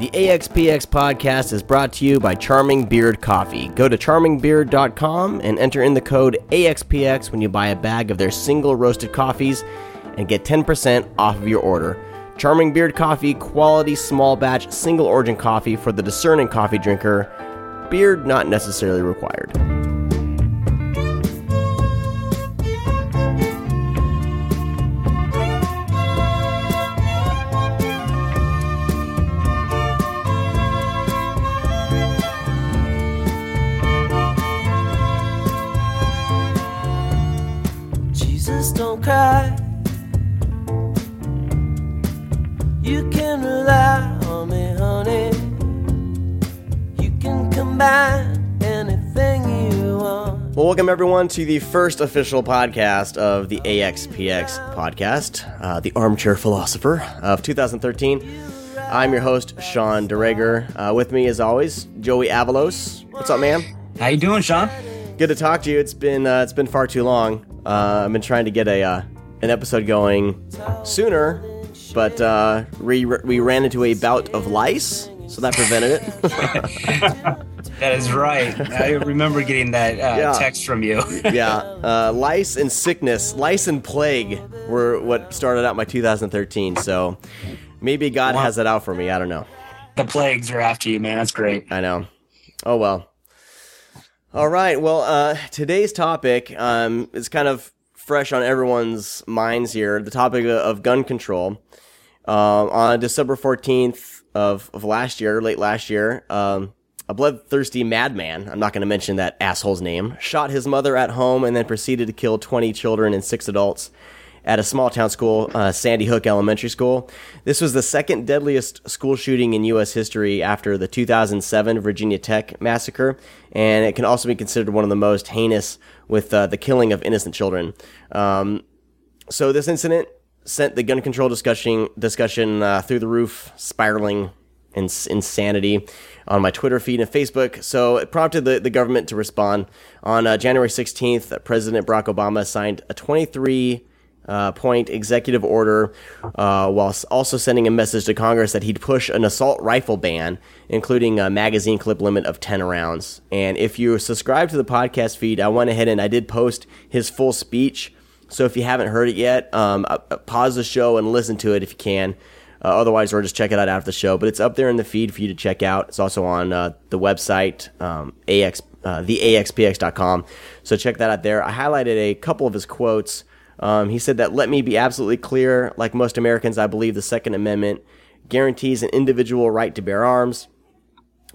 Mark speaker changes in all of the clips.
Speaker 1: The AXPX podcast is brought to you by Charming Beard Coffee. Go to charmingbeard.com and enter in the code AXPX when you buy a bag of their single roasted coffees and get 10% off of your order. Charming Beard Coffee, quality small batch single origin coffee for the discerning coffee drinker. Beard not necessarily required. Everyone to the first official podcast of the AXPX podcast, uh, the Armchair Philosopher of 2013. I'm your host, Sean Duregger. Uh, with me, as always, Joey Avalos. What's up, man?
Speaker 2: How you doing, Sean?
Speaker 1: Good to talk to you. It's been uh, it's been far too long. Uh, I've been trying to get a uh, an episode going sooner, but uh, we we ran into a bout of lice, so that prevented it.
Speaker 2: That is right. I remember getting that uh,
Speaker 1: Yeah.
Speaker 2: text from you.
Speaker 1: yeah, uh, lice and sickness, lice and plague were what started out my 2013. So maybe God
Speaker 2: Wow.
Speaker 1: has it out for me. I don't know.
Speaker 2: the plagues are after you, man. That's great.
Speaker 1: I know. Oh well. All right. Well, uh, today's topic um, is kind of fresh on everyone's minds here. The topic of, of gun control. Um, on December 14th of, of last year, late last year, um, a bloodthirsty madman, I'm not going to mention that asshole's name, shot his mother at home and then proceeded to kill 20 children and six adults at a small town school, uh, Sandy Hook Elementary School. This was the second deadliest school shooting in U.S. history after the 2007 Virginia Tech massacre, and it can also be considered one of the most heinous with uh, the killing of innocent children. Um, so this incident sent the gun control discussion discussion uh, through the roof, spiraling in insanity on my Twitter feed and Facebook. So it prompted the, the government to respond. On uh, January 16th, President Barack Obama signed a 23 uh, point executive order uh, while also sending a message to Congress that he'd push an assault rifle ban, including a magazine clip limit of 10 rounds. And if you subscribe to the podcast feed, I went ahead and I did post his full speech. So if you haven't heard it yet, um, uh, uh, pause the show and listen to it if you can. Uh, otherwise, or just check it out after the show. But it's up there in the feed for you to check out. It's also on uh, the website, um, ax, uh, theaxpx.com. So check that out there. I highlighted a couple of his quotes. Um, he said that, let me be absolutely clear. Like most Americans, I believe the Second Amendment guarantees an individual right to bear arms.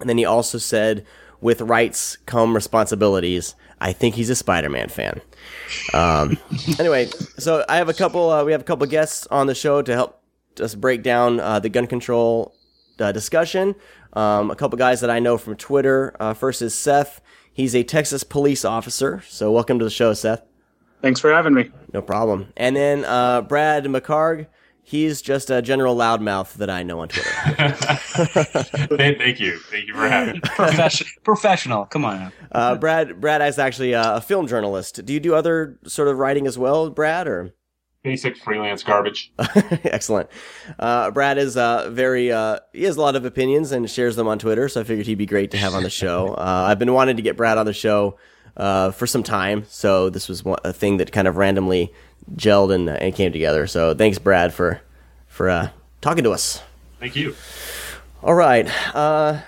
Speaker 1: And then he also said, with rights come responsibilities. I think he's a Spider-Man fan. Um, anyway, so I have a couple. Uh, we have a couple guests on the show to help us break down uh, the gun control uh, discussion. Um, a couple guys that I know from Twitter. Uh, first is Seth. He's a Texas police officer. So welcome to the show, Seth.
Speaker 3: Thanks for having me.
Speaker 1: No problem. And then uh, Brad McHargue. He's just a general loudmouth that I know on Twitter.
Speaker 4: Thank thank you. Thank you for having me.
Speaker 2: Profession- professional. Come on. Now.
Speaker 1: Uh, Brad, Brad is actually uh, a film journalist. Do you do other sort of writing as well, Brad? Or
Speaker 4: Basic freelance garbage.
Speaker 1: excellent. Uh, Brad is uh, very. Uh, he has a lot of opinions and shares them on Twitter. So I figured he'd be great to have on the show. Uh, I've been wanting to get Brad on the show uh, for some time, so this was one, a thing that kind of randomly gelled and, and came together. So thanks, Brad, for for uh, talking to us.
Speaker 4: Thank you.
Speaker 1: All right. Uh,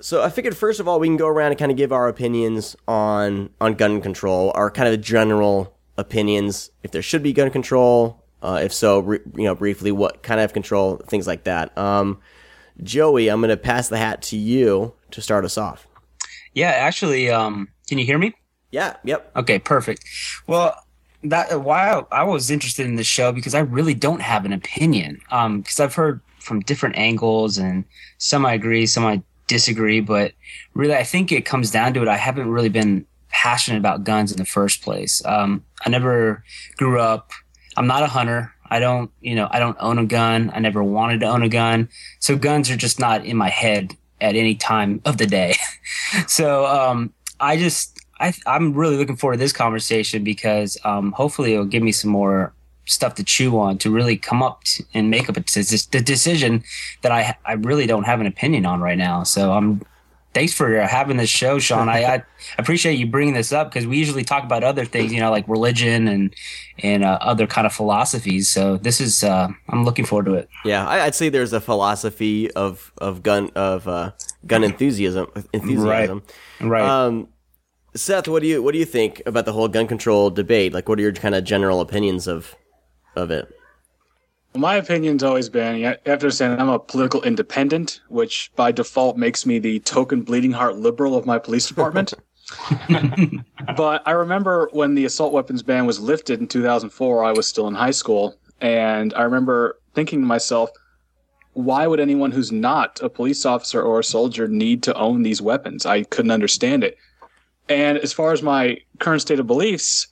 Speaker 1: so I figured first of all we can go around and kind of give our opinions on on gun control, our kind of general opinions, if there should be gun control, uh, if so, re- you know, briefly what kind of control, things like that. Um, Joey, I'm going to pass the hat to you to start us off.
Speaker 2: Yeah, actually, um, can you hear me?
Speaker 1: Yeah. Yep.
Speaker 2: Okay, perfect. Well, that why I, was interested in this show because I really don't have an opinion. Um, because I've heard from different angles and some I agree, some I disagree, but really I think it comes down to it. I haven't really been passionate about guns in the first place. Um, I never grew up. I'm not a hunter. I don't, you know, I don't own a gun. I never wanted to own a gun. So guns are just not in my head at any time of the day. so, um, I just, I, I'm really looking forward to this conversation because, um, hopefully it'll give me some more stuff to chew on to really come up t- and make up a the decision that I I really don't have an opinion on right now. So I'm thanks for having this show, Sean. I, I appreciate you bringing this up because we usually talk about other things, you know, like religion and and uh, other kind of philosophies. So this is uh, I'm looking forward to it.
Speaker 1: Yeah, I, I'd say there's a philosophy of of gun of uh, gun enthusiasm enthusiasm.
Speaker 2: Right.
Speaker 1: Um, Seth, what do you what do you think about the whole gun control debate? Like, what are your kind of general opinions of of it?
Speaker 3: My opinion's always been you have to understand I'm a political independent, which by default makes me the token bleeding heart liberal of my police department. but I remember when the assault weapons ban was lifted in 2004, I was still in high school. And I remember thinking to myself, why would anyone who's not a police officer or a soldier need to own these weapons? I couldn't understand it. And as far as my current state of beliefs,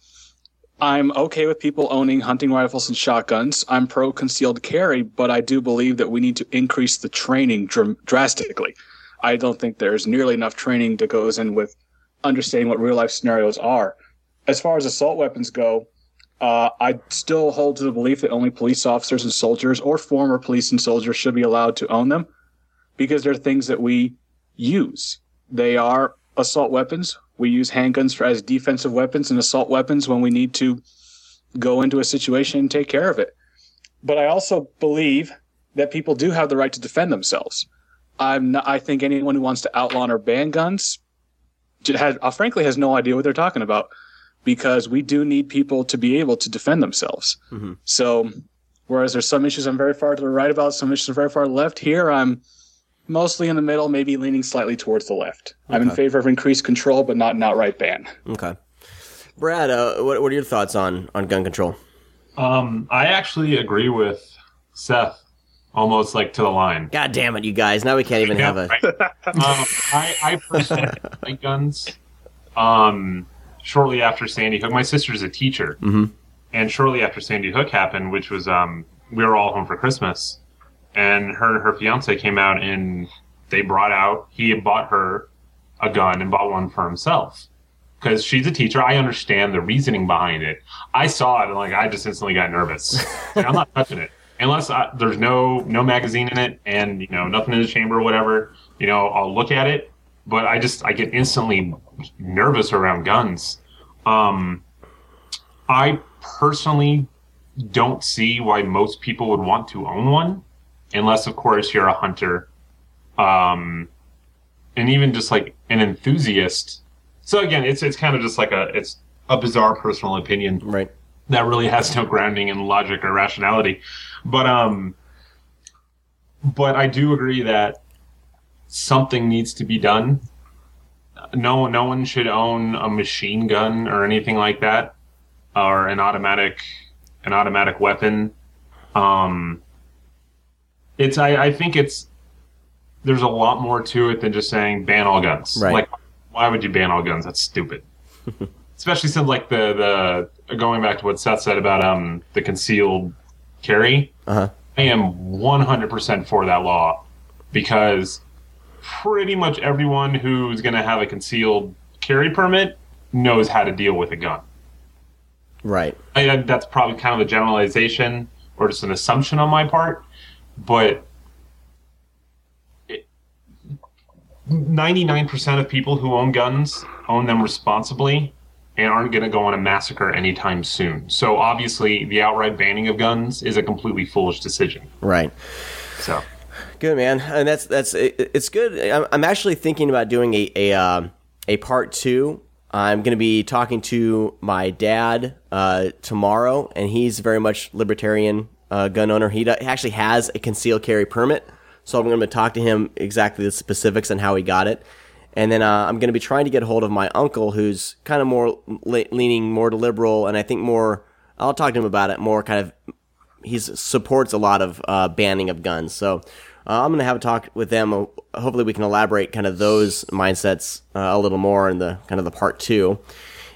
Speaker 3: I'm okay with people owning hunting rifles and shotguns. I'm pro concealed carry, but I do believe that we need to increase the training dr- drastically. I don't think there's nearly enough training that goes in with understanding what real life scenarios are. As far as assault weapons go, uh, I still hold to the belief that only police officers and soldiers or former police and soldiers should be allowed to own them because they're things that we use. They are assault weapons. We use handguns for, as defensive weapons and assault weapons when we need to go into a situation and take care of it. But I also believe that people do have the right to defend themselves. I'm not, I think anyone who wants to outlaw or ban guns has, uh, frankly has no idea what they're talking about because we do need people to be able to defend themselves.
Speaker 1: Mm-hmm.
Speaker 3: So, whereas there's some issues I'm very far to the right about, some issues I'm very far left. Here, I'm mostly in the middle, maybe leaning slightly towards the left. I'm in favor of increased control, but not an outright ban.
Speaker 1: Okay, Brad, uh, what what are your thoughts on on gun control?
Speaker 4: Um, I actually agree with Seth almost like to the line.
Speaker 1: God damn it, you guys! Now we can't even have a.
Speaker 4: right? um, I, I personally like guns. Um, shortly after Sandy Hook, my sister's a teacher,
Speaker 1: Mhm.
Speaker 4: and shortly after Sandy Hook happened, which was um, we were all home for Christmas, and her and her fiance came out and they brought out he bought her a gun and bought one for himself because she's a teacher. I understand the reasoning behind it. I saw it and like I just instantly got nervous. Like, I'm not touching it unless I, there's no no magazine in it and you know nothing in the chamber or whatever. You know I'll look at it, but I just I get instantly nervous around guns. Um, I personally don't see why most people would want to own one, unless of course you're a hunter, um, and even just like an enthusiast. So again, it's it's kind of just like a it's a bizarre personal opinion
Speaker 1: Right.
Speaker 4: that really has no grounding in logic or rationality. But um but I do agree that something needs to be done. No no one should own a machine gun or anything like that or an automatic an automatic weapon. Um it's I, I think it's there's a lot more to it than just saying ban all guns.
Speaker 1: Right.
Speaker 4: Like why would you ban all guns? That's stupid especially since like the the going back to what Seth said about um the concealed carry.
Speaker 1: Uh-huh.
Speaker 4: I am 100% for that law because pretty much everyone who's going to have a concealed carry permit knows how to deal with a gun.
Speaker 1: Right.
Speaker 4: I, I- that's probably kind of a generalization or just an assumption on my part, but it, 99% of people who own guns own them responsibly and aren't going to go on a massacre anytime soon. So obviously, the outright banning of guns is a completely foolish decision.
Speaker 1: Right.
Speaker 4: So
Speaker 1: Good man, and that's that's it, it's good. I'm, I'm actually thinking about doing a a um, a part two. I'm going to be talking to my dad uh, tomorrow, and he's very much libertarian uh, gun owner. He, actually has a concealed carry permit, so I'm going to talk to him exactly the specifics and how he got it. And then uh, I'm going to be trying to get a hold of my uncle, who's kind of more le- leaning more to liberal, and I think more. I'll talk to him about it more. Kind of he supports a lot of uh, banning of guns. So uh, I'm going to have a talk with them. Uh, Hopefully, we can elaborate kind of those mindsets uh, a little more in the kind of the part two.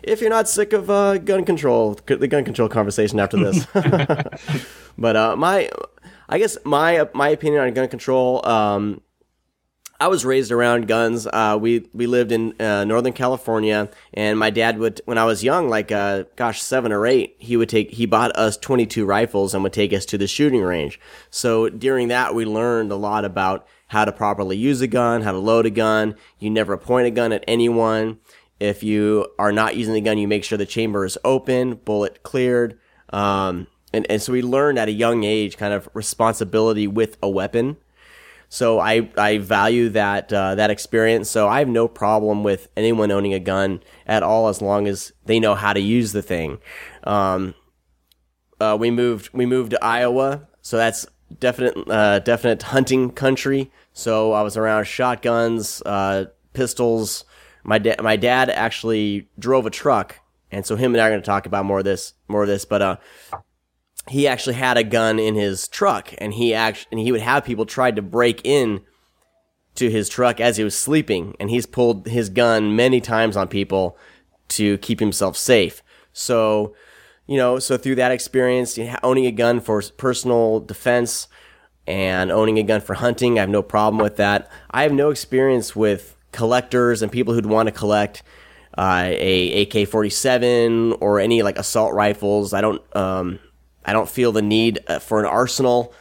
Speaker 1: If you're not sick of uh, gun control, the gun control conversation after this, but uh, my, I guess my my opinion on gun control. Um, I was raised around guns. Uh, we we lived in uh, Northern California, and my dad would, when I was young, like uh, gosh, seven or eight, he would take he bought us 22 rifles and would take us to the shooting range. So during that, we learned a lot about how to properly use a gun, how to load a gun. You never point a gun at anyone. If you are not using the gun, you make sure the chamber is open, bullet cleared. Um, and, and so we learned at a young age kind of responsibility with a weapon. So I, I value that uh, that experience. So I have no problem with anyone owning a gun at all as long as they know how to use the thing. Um, uh, we moved we moved to Iowa, so that's definite uh, definite hunting country. So I was around shotguns, uh, pistols. My dad my dad actually drove a truck, and so him and I are going to talk about more of this more of this. But uh, he actually had a gun in his truck and he actually and he would have people try to break in to his truck as he was sleeping and he's pulled his gun many times on people to keep himself safe. So you know so through that experience owning a gun for personal defense and owning a gun for hunting i have no problem with that. I have no experience with collectors and people who'd want to collect uh, a ak-47 or any like assault rifles. I don't um, I don't feel the need uh, for an arsenal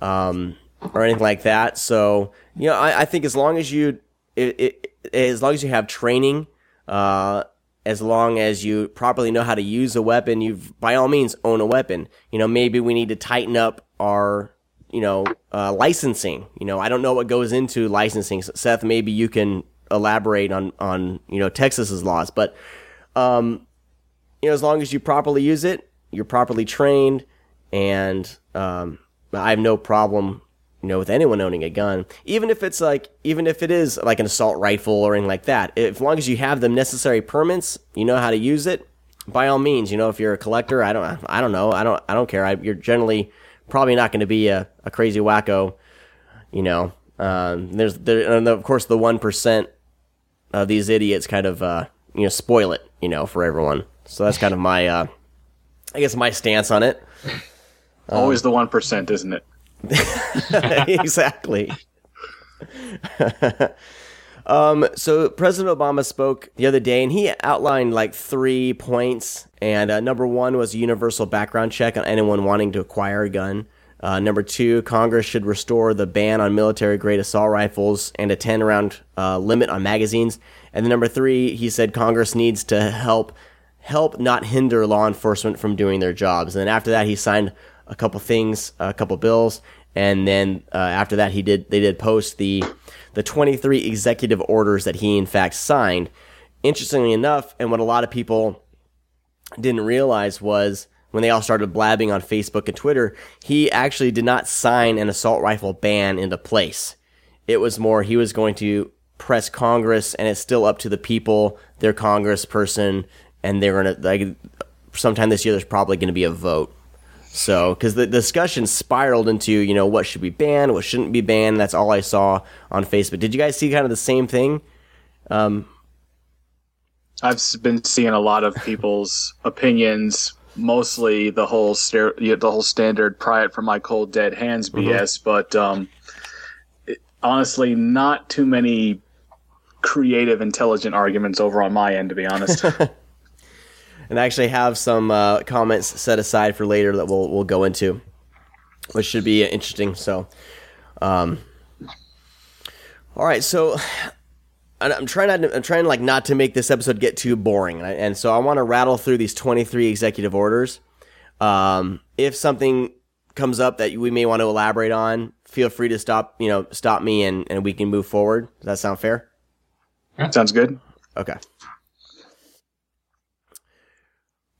Speaker 1: um, or anything like that. So you know, I, I think as long as you, it, it, as long as you have training, uh, as long as you properly know how to use a weapon, you by all means own a weapon. You know, maybe we need to tighten up our, you know, uh, licensing. You know, I don't know what goes into licensing. Seth, maybe you can elaborate on on you know Texas's laws, but um, you know, as long as you properly use it, you're properly trained, and um, I have no problem, you know, with anyone owning a gun, even if it's like, even if it is like an assault rifle or anything like that. As long as you have the necessary permits, you know how to use it. By all means, you know, if you're a collector, I don't, I don't know, I don't, I don't care. I, you're generally probably not going to be a, a crazy wacko, you know. Um, there's, there, and of course, the one percent of these idiots kind of, uh, you know, spoil it, you know, for everyone. So that's kind of my, uh, I guess my stance on it.
Speaker 3: Always the one percent, isn't it?
Speaker 1: exactly. um, so President Obama spoke the other day, and he outlined like three points. And uh, number one was a universal background check on anyone wanting to acquire a gun. Uh, number two, Congress should restore the ban on military grade assault rifles and a 10 round uh, limit on magazines. And then number three, he said Congress needs to help help not hinder law enforcement from doing their jobs. And then after that, he signed a couple things, a couple bills, and then uh, after that, he did they did post the the 23 executive orders that he in fact signed. Interestingly enough, and what a lot of people didn't realize was when they all started blabbing on Facebook and Twitter, he actually did not sign an assault rifle ban into place. It was more he was going to press Congress, and it's still up to the people, their congressperson, and they're gonna like sometime this year. There's probably going to be a vote. So, because the discussion spiraled into, you know, what should be banned, what shouldn't be banned. That's all I saw on Facebook. Did you guys see kind of the same thing? Um,
Speaker 3: I've been seeing a lot of people's opinions, mostly the whole ster- the whole standard "pry it from my cold dead hands" BS. Mm-hmm. But um, it, honestly, not too many creative, intelligent arguments over on my end, to be honest.
Speaker 1: and I actually have some uh, comments set aside for later that we'll we'll go into, which should be interesting. So, um, all right, so I'm trying not to, I'm trying like not to make this episode get too boring, and, I, and so I want to rattle through these 23 executive orders. Um, if something comes up that we may want to elaborate on, feel free to stop you know stop me and and we can move forward. Does that sound fair?
Speaker 3: That Sounds good.
Speaker 1: Okay.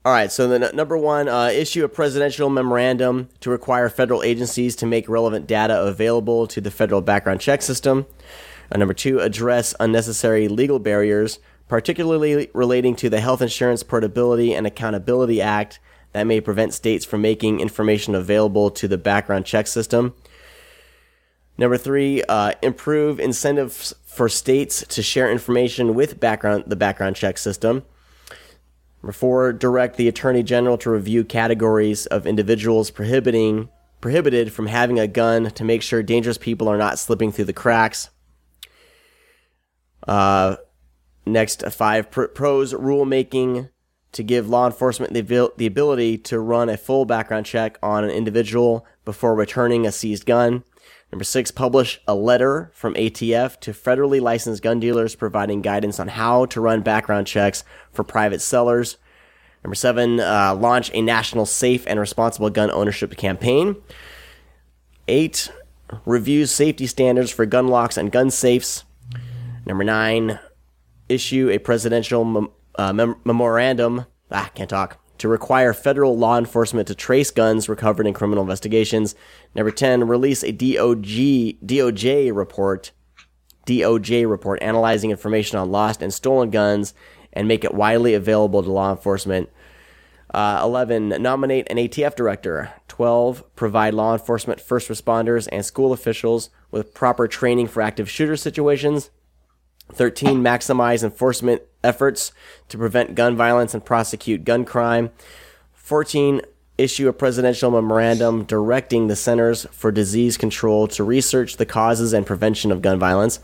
Speaker 1: All right, so the n- number one, uh, issue a presidential memorandum to require federal agencies to make relevant data available to the federal background check system. Uh, number two, address unnecessary legal barriers, particularly relating to the Health Insurance Portability and Accountability Act that may prevent states from making information available to the background check system. Number three, uh, improve incentives for states to share information with background the background check system. Four, direct the Attorney General to review categories of individuals prohibiting prohibited from having a gun to make sure dangerous people are not slipping through the cracks. Uh, next, five pr- pros rulemaking to give law enforcement the, abil- the ability to run a full background check on an individual before returning a seized gun. Number six, publish a letter from ATF to federally licensed gun dealers providing guidance on how to run background checks for private sellers. Number seven, uh, launch a national safe and responsible gun ownership campaign. Eight, reviews safety standards for gun locks and gun safes. Number nine, issue a presidential mem- uh, mem- memorandum. Ah, can't talk. To require federal law enforcement to trace guns recovered in criminal investigations. Number 10, release a DOG, DOJ report, DOJ report analyzing information on lost and stolen guns and make it widely available to law enforcement. Uh, 11. Nominate an ATF director. 12. Provide law enforcement, first responders, and school officials with proper training for active shooter situations. 13. Maximize enforcement efforts to prevent gun violence and prosecute gun crime. 14. Issue a presidential memorandum directing the Centers for Disease Control to research the causes and prevention of gun violence.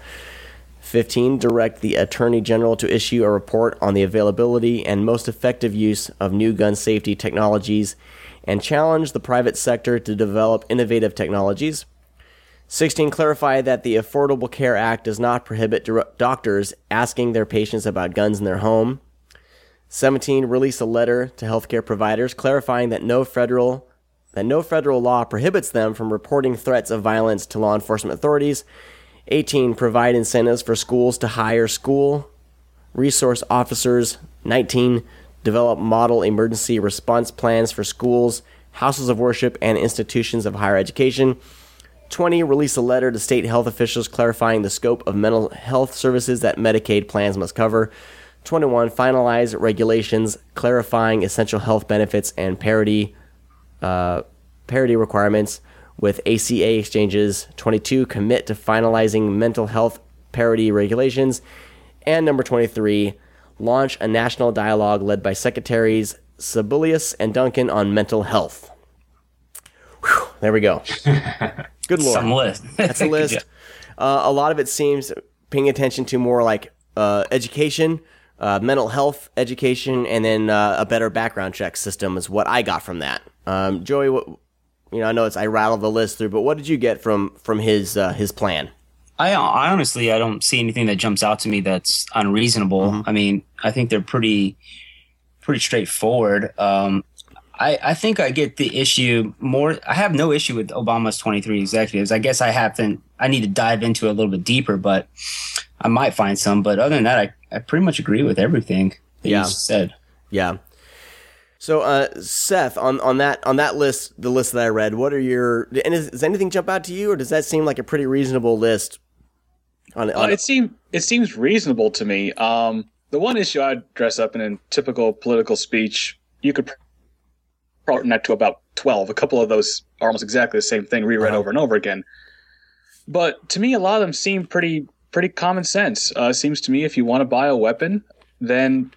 Speaker 1: 15. Direct the Attorney General to issue a report on the availability and most effective use of new gun safety technologies and challenge the private sector to develop innovative technologies. 16. Clarify that the Affordable Care Act does not prohibit doctors asking their patients about guns in their home. 17. Release a letter to healthcare providers clarifying that no federal that no federal law prohibits them from reporting threats of violence to law enforcement authorities. 18. Provide incentives for schools to hire school resource officers. 19. Develop model emergency response plans for schools, houses of worship, and institutions of higher education. 20. Release a letter to state health officials clarifying the scope of mental health services that Medicaid plans must cover. 21. Finalize regulations clarifying essential health benefits and parity uh, parity requirements with ACA exchanges. 22. Commit to finalizing mental health parity regulations. And number 23. Launch a national dialogue led by Secretaries Sebelius and Duncan on mental health. Whew, there we go. Good lord.
Speaker 2: Some list.
Speaker 1: That's a list. Uh, a lot of it seems paying attention to more like uh, education, uh, mental health education, and then uh, a better background check system is what I got from that. Um, Joey, what, you know, I know it's I rattled the list through, but what did you get from from his uh, his plan?
Speaker 2: I, I honestly, I don't see anything that jumps out to me that's unreasonable. I mean, I think they're pretty, pretty straightforward. Um, I, I think I get the issue more. I have no issue with Obama's 23 executives. I guess I haven't, I need to dive into it a little bit deeper, but I might find some. But other than that, I, I pretty much agree with everything that
Speaker 1: Yeah.
Speaker 2: you said.
Speaker 1: Yeah. So, uh, Seth, on, on that on that list, the list that I read, what are your and is, does anything jump out to you, or does that seem like a pretty reasonable list? On,
Speaker 3: Uh, it seem it seems reasonable to me. Um, the one issue I'd dress up in a typical political speech, you could probably net to about twelve. A couple of those are almost exactly the same thing, reread
Speaker 1: Uh-huh.
Speaker 3: over and over again. But to me, a lot of them seem pretty pretty common sense. Uh, seems to me if you want to buy a weapon, then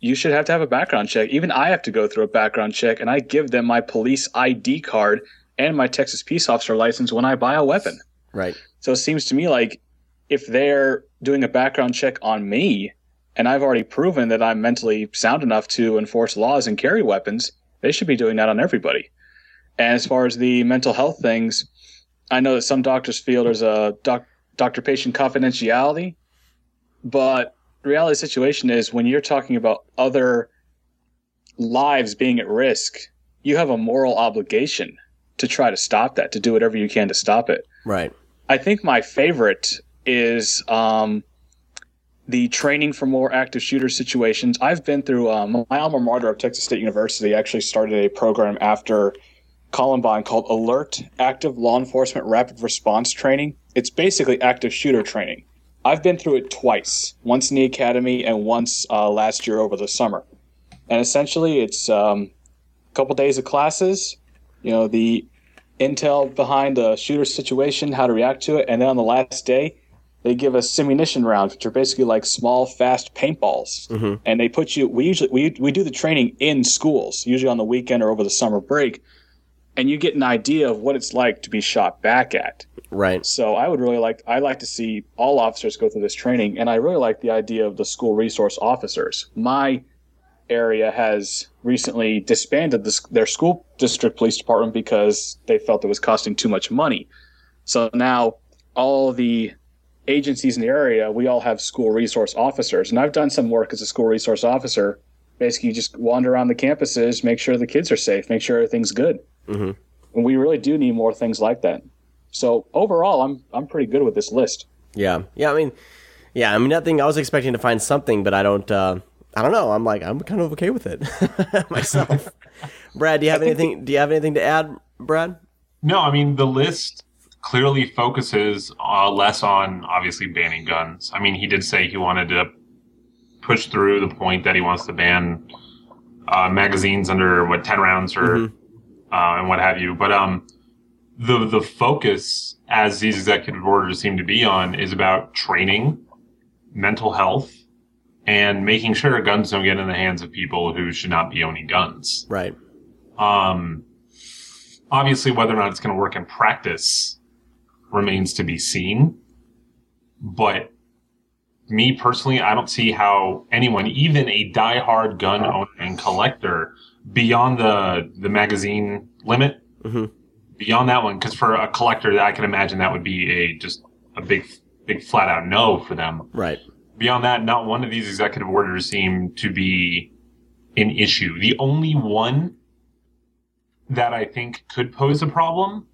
Speaker 3: you should have to have a background check. Even I have to go through a background check, and I give them my police ID card and my Texas peace officer license when I buy a weapon.
Speaker 1: right.
Speaker 3: So it seems to me like if they're doing a background check on me and I've already proven that I'm mentally sound enough to enforce laws and carry weapons, they should be doing that on everybody. And as far as the mental health things, I know that some doctors feel there's a doc- doctor patient confidentiality, but the reality of the situation is when you're talking about other lives being at risk, you have a moral obligation to try to stop that, to do whatever you can to stop it.
Speaker 1: Right.
Speaker 3: I think my favorite is um, the training for more active shooter situations. I've been through um, my alma mater of Texas State University actually started a program after Columbine called Alert Active Law Enforcement Rapid Response Training. It's basically active shooter training. I've been through it twice, once in the academy and once uh, last year over the summer. And essentially, it's um, a couple days of classes. You know, the intel behind a shooter situation, how to react to it, and then on the last day, they give us simunition rounds, which are basically like small, fast paintballs.
Speaker 1: Mhm.
Speaker 3: And they put you. We usually we we do the training in schools, usually on the weekend or over the summer break. and you get an idea of what it's like to be shot back at.
Speaker 1: Right.
Speaker 3: So I would really like I like to see all officers go through this training, and I really like the idea of the school resource officers. My area has recently disbanded this, their school district police department because they felt it was costing too much money. So now all the agencies in the area, we all have school resource officers, and I've done some work as a school resource officer. Basically, you just wander around the campuses, make sure the kids are safe, make sure everything's good.
Speaker 1: Mhm.
Speaker 3: And we really do need more things like that. So overall, I'm I'm pretty good with this list.
Speaker 1: Yeah. Yeah. I mean, yeah. I mean, nothing. I was expecting to find something, but I don't. Uh, I don't know. I'm like, I'm kind of okay with it myself. Brad, do you have anything? Do you have anything to add, Brad?
Speaker 4: No, I mean the list clearly focuses uh, less on obviously banning guns. I mean, he did say he wanted to push through the point that he wants to ban uh, magazines under what ten rounds or
Speaker 1: Mhm.
Speaker 4: uh, and what have you. But um, the the focus, as these executive orders seem to be on, is about training, mental health, and making sure guns don't get in the hands of people who should not be owning guns.
Speaker 1: Right.
Speaker 4: Um, obviously, whether or not it's going to work in practice remains to be seen. But me personally, I don't see how anyone, even a diehard gun owner and collector, beyond the the magazine limit,
Speaker 1: Mhm.
Speaker 4: beyond that one, because for a collector, I can imagine that would be a just a big, big flat out no for them
Speaker 1: Right.
Speaker 4: beyond that, not one of these executive orders seem to be an issue. The only one that I think could pose a problem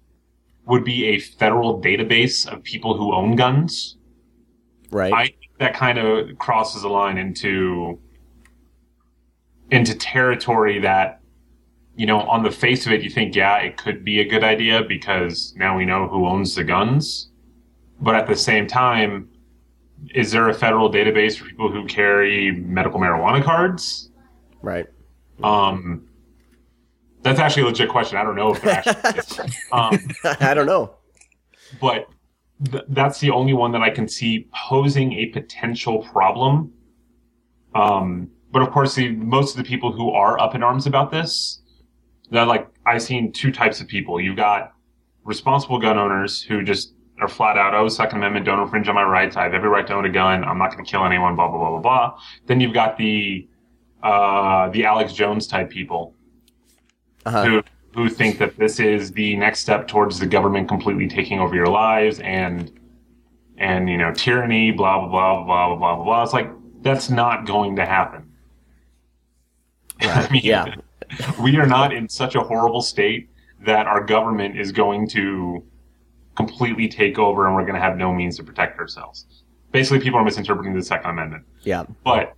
Speaker 4: would be a federal database of people who own guns.
Speaker 1: Right.
Speaker 4: I think that kind of crosses a line into into territory that you know on the face of it you think yeah it could be a good idea because now we know who owns the guns but at the same time is there a federal database for people who carry medical marijuana cards
Speaker 1: right.
Speaker 4: um that's actually a legit question i don't know if there actually um
Speaker 1: I don't know.
Speaker 4: but th- that's the only one that I can see posing a potential problem. Um, but of course, the most of the people who are up in arms about this, that like I've seen two types of people. You've got responsible gun owners who just are flat out, oh, Second Amendment, don't infringe on my rights. I have every right to own a gun. I'm not going to kill anyone. Blah blah blah blah blah. Then you've got the uh, the Alex Jones type people
Speaker 1: uh-huh.
Speaker 4: who who think that this is the next step towards the government completely taking over your lives and and you know tyranny, blah blah blah blah blah blah blah. It's like that's not going to happen. Right. I mean,
Speaker 1: yeah,
Speaker 4: we are not in such a horrible state that our government is going to completely take over and we're going to have no means to protect ourselves. Basically, people are misinterpreting the Second Amendment.
Speaker 1: Yeah.
Speaker 4: But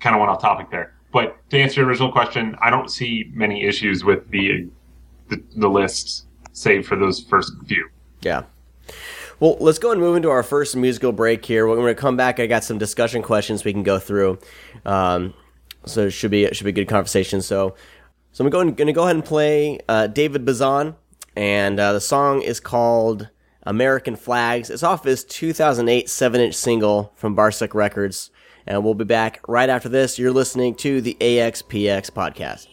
Speaker 4: kind of went off topic there. But to answer your original question, I don't see many issues with the the, the list, save for those first few.
Speaker 1: Yeah. Well, let's go and move into our first musical break here. When we come back, I got some discussion questions we can go through. Um, so it should be it should be a good conversation. So, so I'm going to go ahead and play uh, David Bazan, and uh, the song is called "American Flags." It's off his 2008 seven-inch single from Barsuk Records, and we'll be back right after this. You're listening to the AXPX podcast.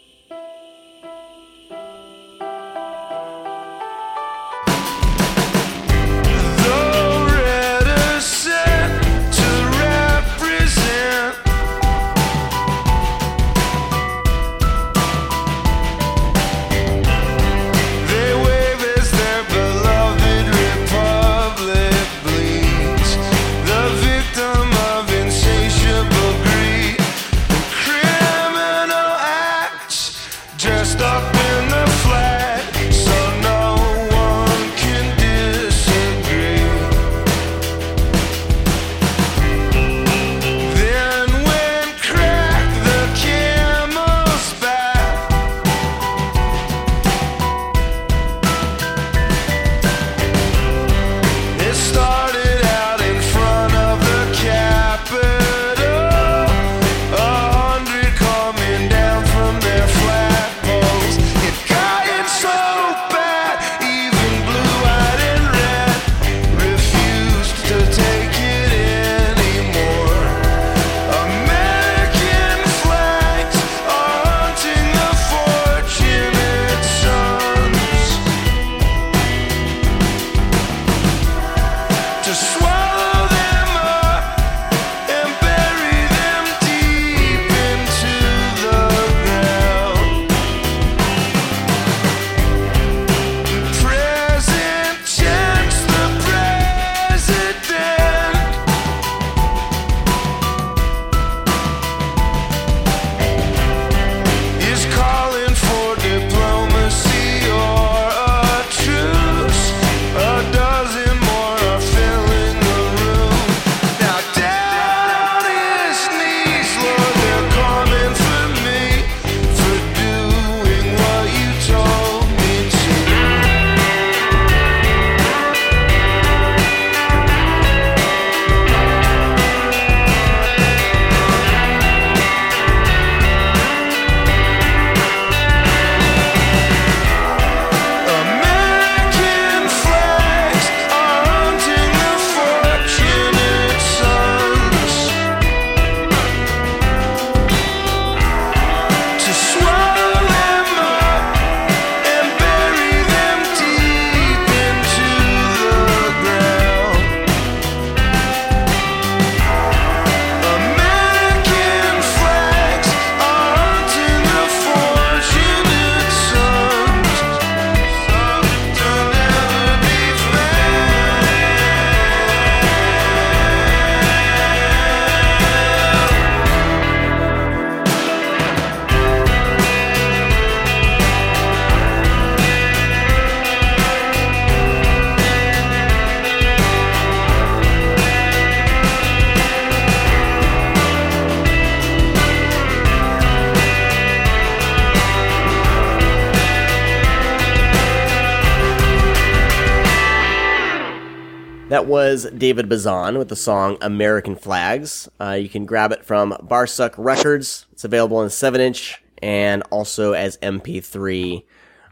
Speaker 1: Was David Bazan with the song American Flags. Uh, you can grab it from Barsuk Records. It's available in 7 inch and also as MP3.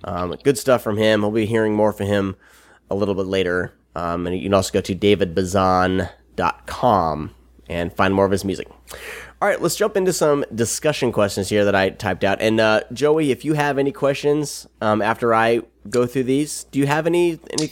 Speaker 1: Um, good stuff from him. We'll be hearing more from him a little bit later. Um, and you can also go to davidbazan.com and find more of his music. All right, let's jump into some discussion questions here that I typed out. And uh, Joey, if you have any questions um, after I go through these, do you have any any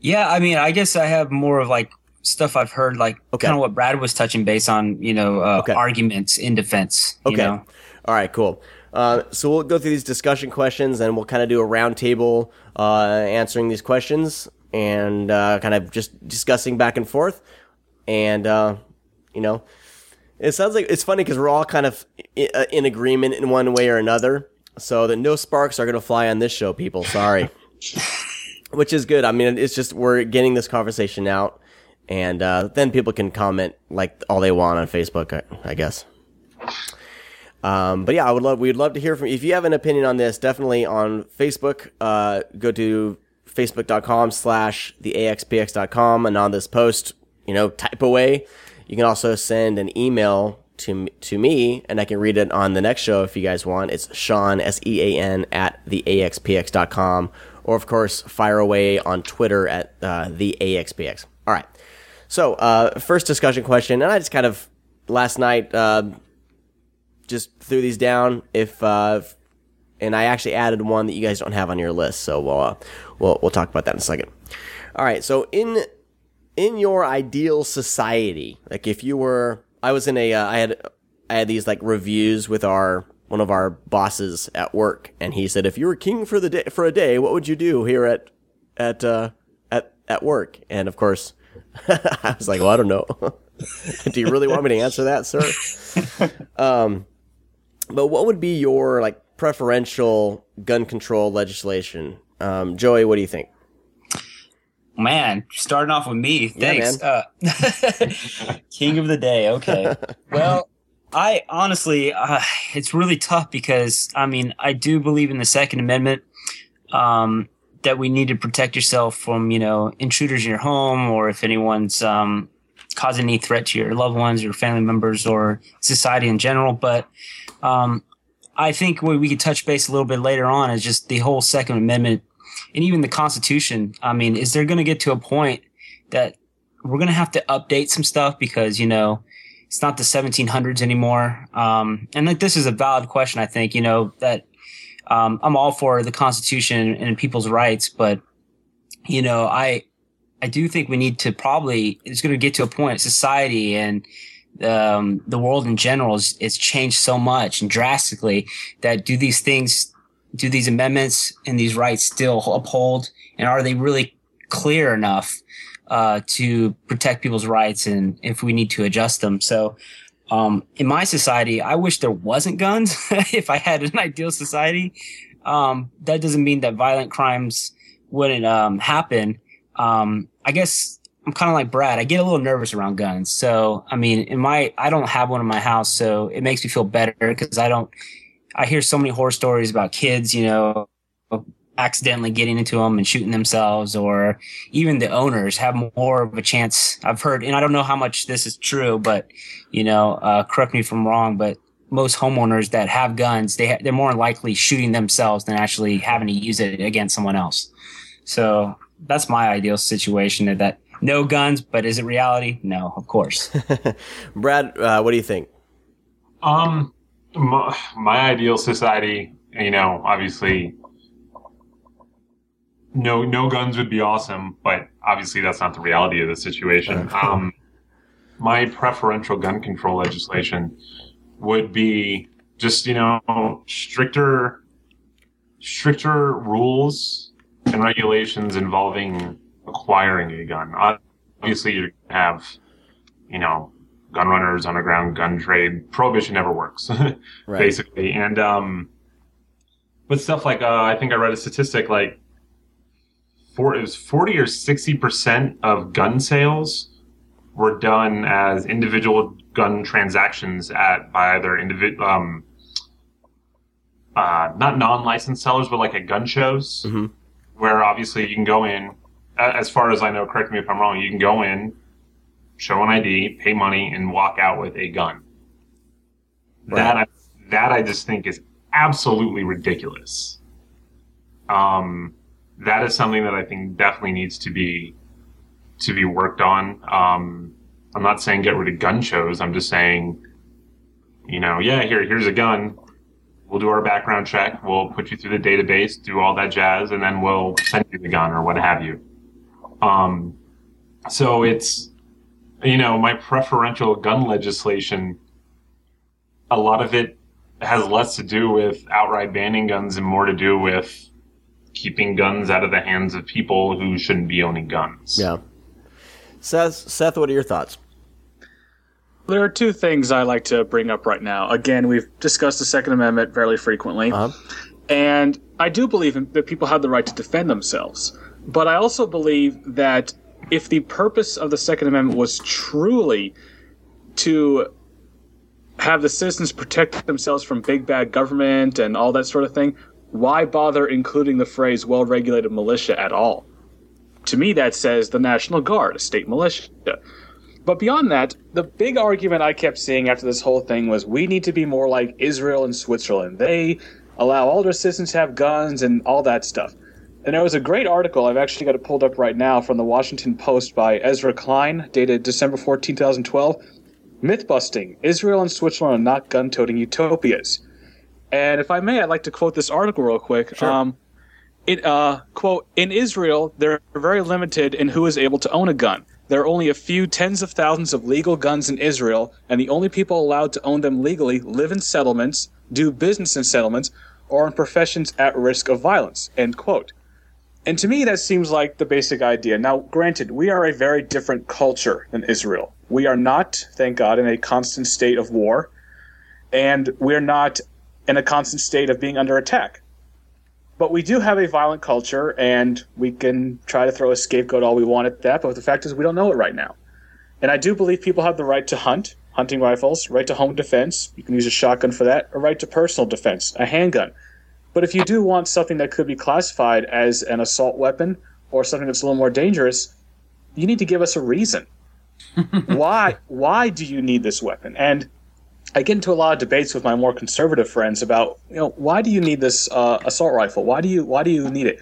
Speaker 2: Yeah, I mean, I guess I have more of like stuff I've heard, like
Speaker 1: Okay.
Speaker 2: kind of what Brad was touching base on, you know, uh,
Speaker 1: Okay.
Speaker 2: arguments in defense. You
Speaker 1: Okay.
Speaker 2: know?
Speaker 1: All right, cool. Uh, so we'll go through these discussion questions and we'll kind of do a round table uh, answering these questions and uh, kind of just discussing back and forth. And, uh, you know, it sounds like it's funny because we're all kind of uh, in agreement in one way or another. So that no sparks are going to fly on this show, people. Sorry. Which is good. I mean, it's just we're getting this conversation out. And uh, then people can comment like all they want on Facebook, I, I guess. Um, but yeah, I would love we'd love to hear from. If you have an opinion on this, definitely on Facebook. Uh, go to facebook.com slash the axpx.com and on this post, you know, type away. You can also send an email to to me and I can read it on the next show if you guys want. It's Sean S E A N at the axpx.com or of course fire away on Twitter at uh, the axpx. All right. So uh, first discussion question, and I just kind of last night. Uh, just threw these down. If uh, and I actually added one that you guys don't have on your list, so we'll uh, we'll we'll talk about that in a second. All right, so in in your ideal society, like if you were, I was in a, uh, I had I had these like reviews with our one of our bosses at work, and he said, if you were king for the day for a day, what would you do here at at uh, at at work? And of course, I was like, well, I don't know. do you really want me to answer that, sir? Um, but what would be your like preferential gun control legislation? Um, Joey, what do you think?
Speaker 2: Man, starting off with me.
Speaker 1: Yeah,
Speaker 2: Thanks. uh, king of the day. Okay. well, I honestly, uh, it's really tough because I mean, I do believe in the Second Amendment. Um, that we need to protect yourself from, you know, intruders in your home, or if anyone's um, causing any threat to your loved ones, your family members, or society in general. But um, I think what we could touch base a little bit later on is just the whole Second Amendment and even the Constitution. I mean, is there going to get to a point that we're going to have to update some stuff because, you know, it's not the 1700s anymore? Um, and like, this is a valid question, I think, you know, that um, I'm all for the Constitution and people's rights, but, you know, I, I do think we need to probably, it's going to get to a point, society and, um, the world in general is, it's changed so much and drastically that do these things do these amendments and these rights still uphold and are they really clear enough uh, to protect people's rights and if we need to adjust them. So um, in my society i wish there wasn't guns. If i had an ideal society um, that doesn't mean that violent crimes wouldn't um, happen. Um, i guess i'm kind of like brad. I get a little nervous around guns. So i mean in my i don't have one in my house so it makes me feel better because i don't I hear so many horror stories about kids, you know, accidentally getting into them and shooting themselves, or even the owners have more of a chance. I've heard, and I don't know how much this is true, but you know, uh, correct me if I'm wrong, but most homeowners that have guns, they ha- they're more likely shooting themselves than actually having to use it against someone else. So that's my ideal situation. That, that no guns, but is it reality? No, of course.
Speaker 1: Brad, uh, what do you think?
Speaker 4: Um, my, my ideal society, you know, obviously, no no guns would be awesome, but obviously that's not the reality of the situation. Um, my preferential gun control legislation would be just you know stricter stricter rules and regulations involving acquiring a gun. Obviously, you have you know gun runners, underground gun trade. Prohibition never works,
Speaker 1: Right.
Speaker 4: basically. And um, but stuff like uh, I think I read a statistic like for it was forty or sixty percent of gun sales were done as individual gun transactions at by either individual um, uh, not non-licensed sellers, but like at gun shows,
Speaker 1: Mhm.
Speaker 4: where obviously you can go in, as far as I know, correct me if I'm wrong. You can go in, show an ID, pay money, and walk out with a gun. That I, that I just think is absolutely ridiculous. Um, that is something that I think definitely needs to be to be worked on. Um, I'm not saying get rid of gun shows. I'm just saying, you know, yeah, here here's a gun. We'll do our background check. We'll put you through the database, do all that jazz, and then we'll send you the gun or what have you. Um, so it's, you know, my preferential gun legislation. A lot of it has less to do with outright banning guns and more to do with keeping guns out of the hands of people who shouldn't be owning guns.
Speaker 1: Yeah. Seth, Seth, what are your thoughts?
Speaker 3: There are two things I like to bring up right now. Again, we've discussed the Second Amendment fairly frequently,
Speaker 1: Uh-huh.
Speaker 3: and I do believe that people have the right to defend themselves. But I also believe that if the purpose of the Second Amendment was truly to have the citizens protect themselves from big bad government and all that sort of thing, why bother including the phrase well regulated militia at all? To me, that says the National Guard, a state militia. But beyond that, the big argument I kept seeing after this whole thing was we need to be more like Israel and Switzerland. They allow all their citizens to have guns and all that stuff. And there was a great article, I've actually got it pulled up right now, from the Washington Post by Ezra Klein, dated December 14, 2012. Myth busting Israel and Switzerland are not gun toting utopias. And if I may, I'd like to quote this article real quick. Um, it uh, quote in Israel, they're very limited in who is able to own a gun. There are only a few tens of thousands of legal guns in Israel, and the only people allowed to own them legally live in settlements, do business in settlements, or in professions at risk of violence. End quote. And to me, that seems like the basic idea. Now, granted, we are a very different culture than Israel. We are not, thank God, in a constant state of war, and we're not in a constant state of being under attack. But we do have a violent culture, and we can try to throw a scapegoat all we want at that, but the fact is, we don't know it right now. And I do believe people have the right to hunt, hunting rifles, right to home defense, you can use a shotgun for that, a right to personal defense, a handgun. But if you do want something that could be classified as an assault weapon or something that's a little more dangerous, you need to give us a reason. why why do you need this weapon? And I get into a lot of debates with my more conservative friends about, you know, why do you need this uh, assault rifle? Why do you why do you need it?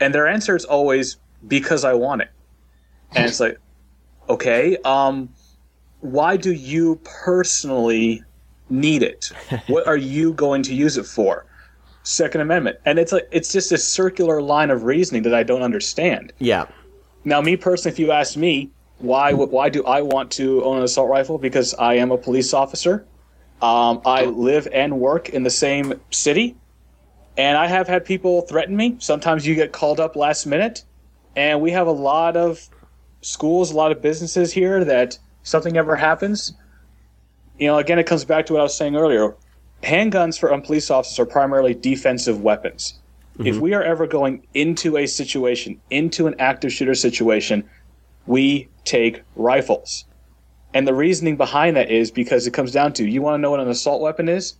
Speaker 3: And their answer is always because I want it. And it's like, okay, um, why do you personally need it? What are you going to use it for? Second Amendment, and it's like it's just a circular line of reasoning that I don't understand.
Speaker 1: Yeah.
Speaker 3: Now, me personally, if you ask me, why why do I want to own an assault rifle? Because I am a police officer. Um, I live and work in the same city, and I have had people threaten me. Sometimes you get called up last minute, and we have a lot of schools, a lot of businesses here that something ever happens. You know, again, it comes back to what I was saying earlier. Handguns for police officers are primarily defensive weapons. If we are ever going into a situation, into an active shooter situation, we take rifles. And the reasoning behind that is because it comes down to you want to know what an assault weapon is?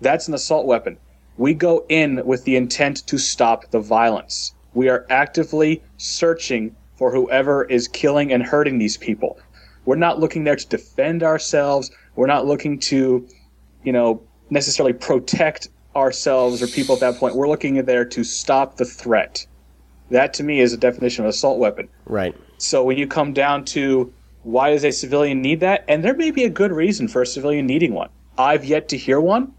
Speaker 3: That's an assault weapon. We go in with the intent to stop the violence. We are actively searching for whoever is killing and hurting these people. We're not looking there to defend ourselves. We're not looking to, you know, necessarily protect ourselves or people at that point. We're looking there to stop the threat. That to me is a definition of assault weapon.
Speaker 1: Right.
Speaker 3: So when you come down to why does a civilian need that, and there may be a good reason for a civilian needing one. I've yet to hear one,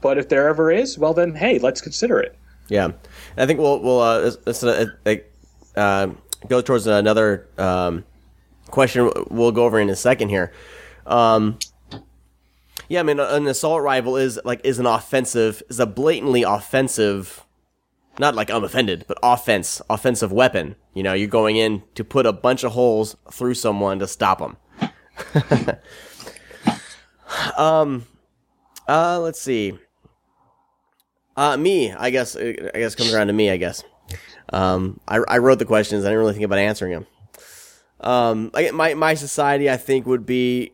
Speaker 3: but if there ever is, well then, hey, let's consider it.
Speaker 1: Yeah, I think we'll we'll uh, uh, uh, go towards another um, question we'll go over in a second here. Um, yeah, I mean, an assault rifle is like is an offensive, is a blatantly offensive, not like I'm offended, but offense, offensive weapon. You know, you're going in to put a bunch of holes through someone to stop them. um, uh, let's see. Uh, me, I guess. I guess comes around to me. I guess. Um, I, I wrote the questions. I didn't really think about answering them. Um, I, my my society, I think, would be.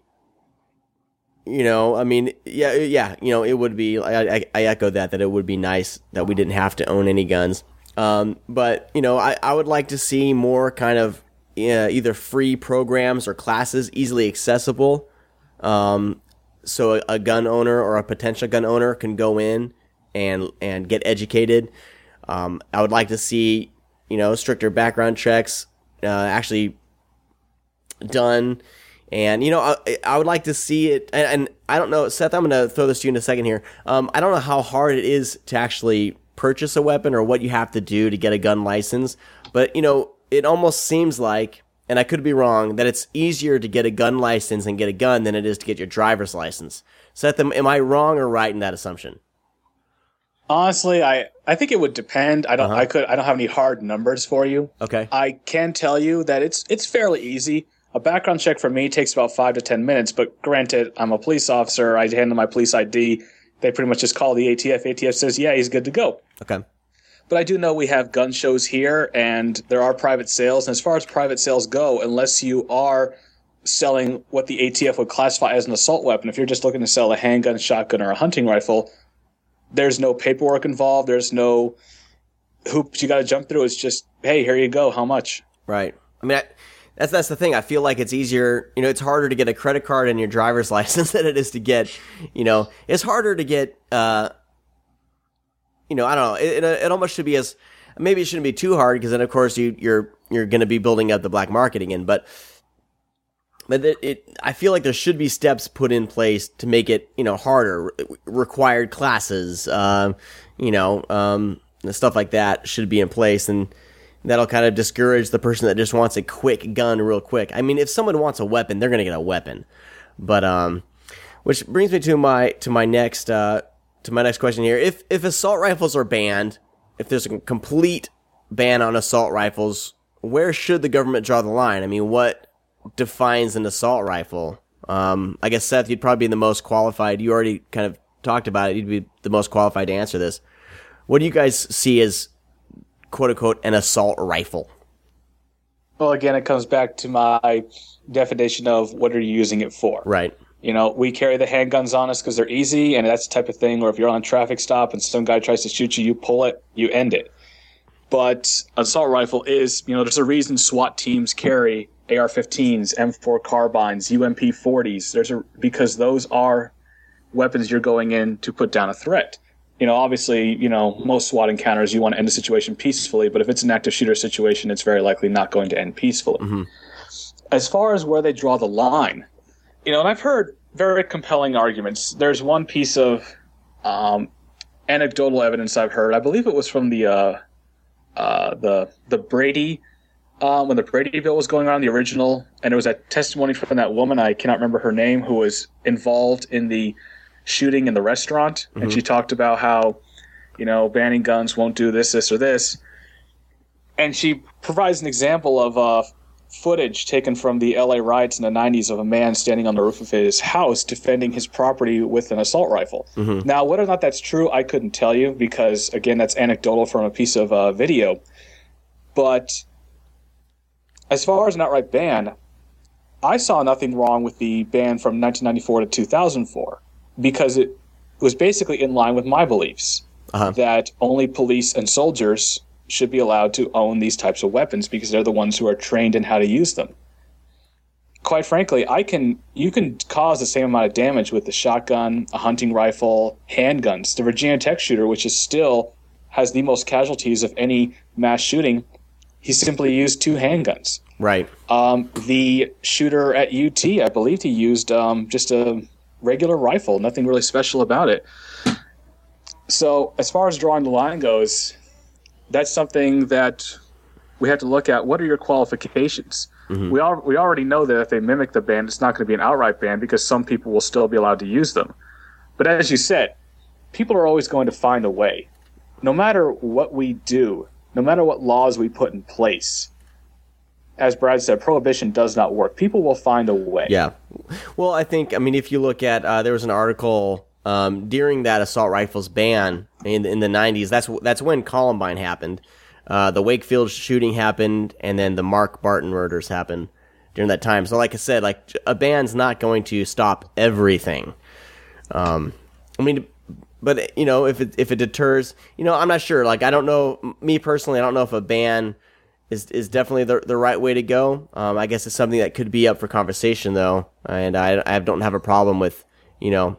Speaker 1: You know, I mean, yeah, yeah. You know, it would be. I, I, I echo that that it would be nice that we didn't have to own any guns. Um, but you know, I, I would like to see more kind of uh, either free programs or classes easily accessible. Um, so a, a gun owner or a potential gun owner can go in and and get educated. Um, I would like to see you know stricter background checks uh, actually done. And you know, I, I would like to see it. And, and I don't know, Seth. I'm going to throw this to you in a second here. Um, I don't know how hard it is to actually purchase a weapon or what you have to do to get a gun license. But you know, it almost seems like, and I could be wrong, that it's easier to get a gun license and get a gun than it is to get your driver's license. Seth, am, am I wrong or right in that assumption?
Speaker 3: Honestly, I, I think it would depend. I don't
Speaker 1: Uh-huh.
Speaker 3: I could I don't have any hard numbers for you.
Speaker 1: Okay.
Speaker 3: I can tell you that it's it's fairly easy. A background check for me takes about five to ten minutes, but granted, I'm a police officer. I handle my police ID. They pretty much just call the ATF. ATF says, "Yeah, he's good to go."
Speaker 1: Okay.
Speaker 3: But I do know we have gun shows here, and there are private sales. And as far as private sales go, unless you are selling what the ATF would classify as an assault weapon, if you're just looking to sell a handgun, shotgun, or a hunting rifle, there's no paperwork involved. There's no hoops you got to jump through. It's just, hey, here you go. How much?
Speaker 1: Right. I mean, I, that's that's the thing. I feel like it's easier. You know, it's harder to get a credit card and your driver's license than it is to get. You know, it's harder to get. uh You know, I don't know. It, it, it almost should be as maybe it shouldn't be too hard because then of course you you're you're going to be building up the black market again. But but it, it I feel like there should be steps put in place to make it you know harder. Re- required classes, um, you know, um, stuff like that should be in place and that'll kind of discourage the person that just wants a quick gun real quick. I mean, if someone wants a weapon, they're going to get a weapon. But um which brings me to my to my next uh to my next question here. If if assault rifles are banned, if there's a complete ban on assault rifles, where should the government draw the line? I mean, what defines an assault rifle? Um I guess Seth, you'd probably be the most qualified. You already kind of talked about it. You'd be the most qualified to answer this. What do you guys see as quote unquote an assault rifle?
Speaker 3: Well, again, it comes back to my definition of what are you using it for?
Speaker 1: Right.
Speaker 3: You know, we carry the handguns on us because they're easy, and that's the type of thing where if you're on a traffic stop and some guy tries to shoot you, you pull it, you end it. But assault rifle is, you know, there's a reason SWAT teams carry AR-15s, M4 carbines, UMP-40s. There's a because those are weapons you're going in to put down a threat. You know, obviously, you know, most SWAT encounters you want to end a situation peacefully, but if it's an active shooter situation, it's very likely not going to end peacefully. As far as where they draw the line, you know, and I've heard very compelling arguments. There's one piece of um, anecdotal evidence I've heard. I believe it was from the uh, uh, the the Brady um, when the Brady bill was going on, the original, and it was a testimony from that woman. I cannot remember her name, who was involved in the shooting in the restaurant, and she talked about how you know banning guns won't do this, this, or this. And she provides an example of uh, footage taken from the LA riots in the 90s of a man standing on the roof of his house defending his property with an assault rifle. Now, whether or not that's true, I couldn't tell you because, again, that's anecdotal from a piece of uh, video. But as far as an outright ban, I saw nothing wrong with the ban from 1994 to 2004 because it was basically in line with my beliefs
Speaker 1: Uh-huh.
Speaker 3: that only police and soldiers should be allowed to own these types of weapons because they're the ones who are trained in how to use them. Quite frankly, I can you can cause the same amount of damage with the shotgun, a hunting rifle, handguns. The Virginia Tech shooter, which is still has the most casualties of any mass shooting, he simply used two handguns.
Speaker 1: Right.
Speaker 3: Um, the shooter at UT, I believe he used um, just a regular rifle, nothing really special about it. So, as far as drawing the line goes, that's something that we have to look at. What are your qualifications? Mm-hmm. We all we already know that if they mimic the ban, it's not going to be an outright ban because some people will still be allowed to use them. But as you said, people are always going to find a way. No matter what we do, no matter what laws we put in place, as Brad said, prohibition does not work. People will find a way.
Speaker 1: Yeah. Well, I think I mean if you look at uh, there was an article um, during that assault rifles ban in in the '90s. That's that's when Columbine happened. Uh, the Wakefield shooting happened, and then the Mark Barton murders happened during that time. So, like I said, like a ban's not going to stop everything. Um, I mean, but you know, if it if it deters, you know, I'm not sure. Like, I don't know. Me personally, I don't know if a ban is is definitely the the right way to go. Um, I guess it's something that could be up for conversation, though, and I I don't have a problem with you know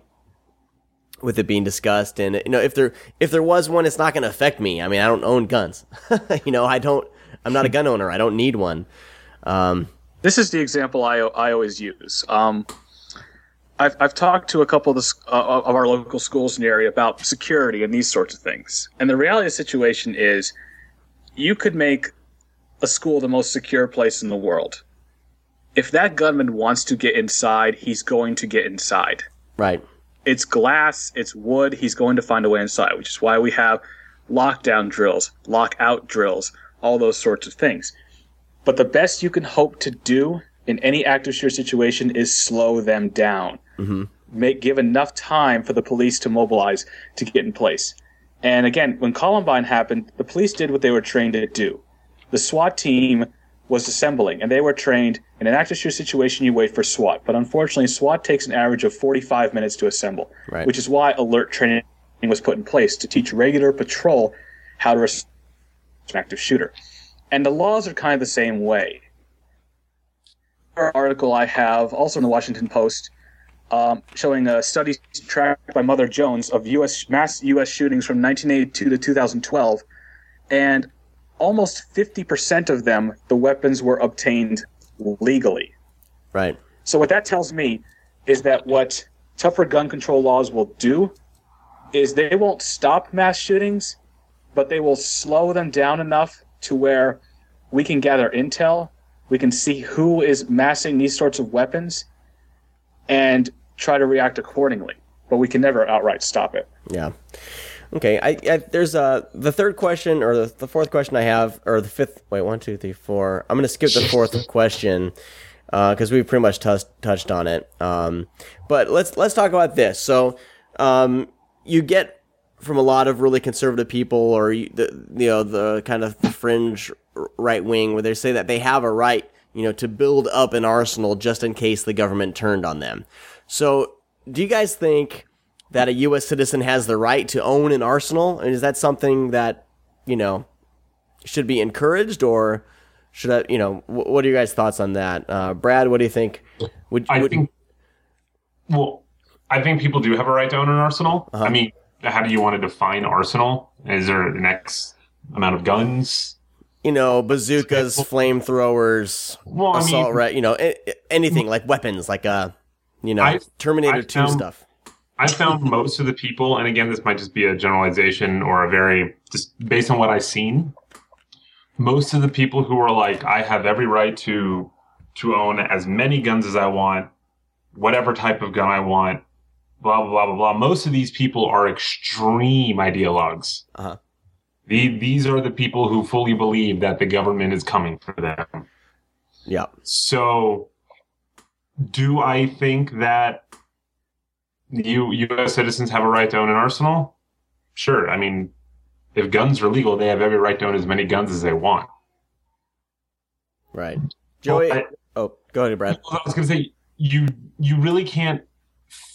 Speaker 1: with it being discussed. And you know, if there if there was one, it's not going to affect me. I mean, I don't own guns. you know, I don't. I'm not a gun owner. I don't need one. Um,
Speaker 3: This is the example I, I always use. Um, I've, I've talked to a couple of, the, uh, of our local schools in the area about security and these sorts of things. And the reality of the situation is you could make a school the most secure place in the world. If that gunman wants to get inside, he's going to get inside.
Speaker 1: right.
Speaker 3: It's glass, it's wood, he's going to find a way inside, which is why we have lockdown drills, lockout drills, all those sorts of things. But the best you can hope to do in any active shooter situation is slow them down.
Speaker 1: Mm-hmm.
Speaker 3: Make give enough time for the police to mobilize to get in place. And again, when Columbine happened, the police did what they were trained to do. The SWAT team was assembling, and they were trained in an active shooter situation. You wait for SWAT, but unfortunately, SWAT takes an average of 45 minutes to assemble,
Speaker 1: Right.
Speaker 3: which is why alert training was put in place to teach regular patrol how to respond to an active shooter. And the laws are kind of the same way. Article I have also in the Washington Post um, showing a study tracked by Mother Jones of U.S. mass U.S. shootings from 1982 to 2012, and almost 50% of them, the weapons were obtained legally.
Speaker 1: Right.
Speaker 3: So what that tells me is that what tougher gun control laws will do is they won't stop mass shootings, but they will slow them down enough to where we can gather intel, we can see who is massing these sorts of weapons, and try to react accordingly. But we can never outright stop it.
Speaker 1: Yeah. Okay. I, I there's uh the third question or the, the fourth question I have or the fifth. Wait, one, two, three, four. I'm gonna skip the fourth question because we've pretty much touched touched on it. Um, but let's let's talk about this. So, um, you get from a lot of really conservative people or you, the you know the kind of the fringe right wing where they say that they have a right you know to build up an arsenal just in case the government turned on them. So, do you guys think? That a U.S. citizen has the right to own an arsenal? And is that something that you know should be encouraged, or should I? You know, wh- what are your guys' thoughts on that? Uh, Brad, what do you think? Would,
Speaker 4: I
Speaker 1: would
Speaker 4: think. Well, I think people do have a right to own an arsenal.
Speaker 1: Uh-huh.
Speaker 4: I mean, how do you want to define arsenal? Is there an X amount of guns?
Speaker 1: you know bazookas, flamethrowers,
Speaker 4: Well, I
Speaker 1: assault
Speaker 4: mean,
Speaker 1: right? You know, a- a- anything like weapons, like uh, you know,
Speaker 4: I-
Speaker 1: Terminator
Speaker 4: I
Speaker 1: Two
Speaker 4: found-
Speaker 1: stuff.
Speaker 4: I found most of the people, and again, this might just be a generalization or a very just based on what I've seen. Most of the people who are like, I have every right to to own as many guns as I want, whatever type of gun I want, blah blah blah blah blah. Most of these people are extreme ideologues.
Speaker 1: Uh-huh.
Speaker 4: The, these are the people who fully believe that the government is coming for them.
Speaker 1: Yeah,
Speaker 4: So, do I think that you U.S. citizens have a right to own an arsenal? Sure. I mean, if guns are legal, they have every right to own as many guns as they want.
Speaker 1: right. Joey,
Speaker 4: Well, I-
Speaker 1: oh, go ahead, Brad.
Speaker 4: I was going to say you you really can't.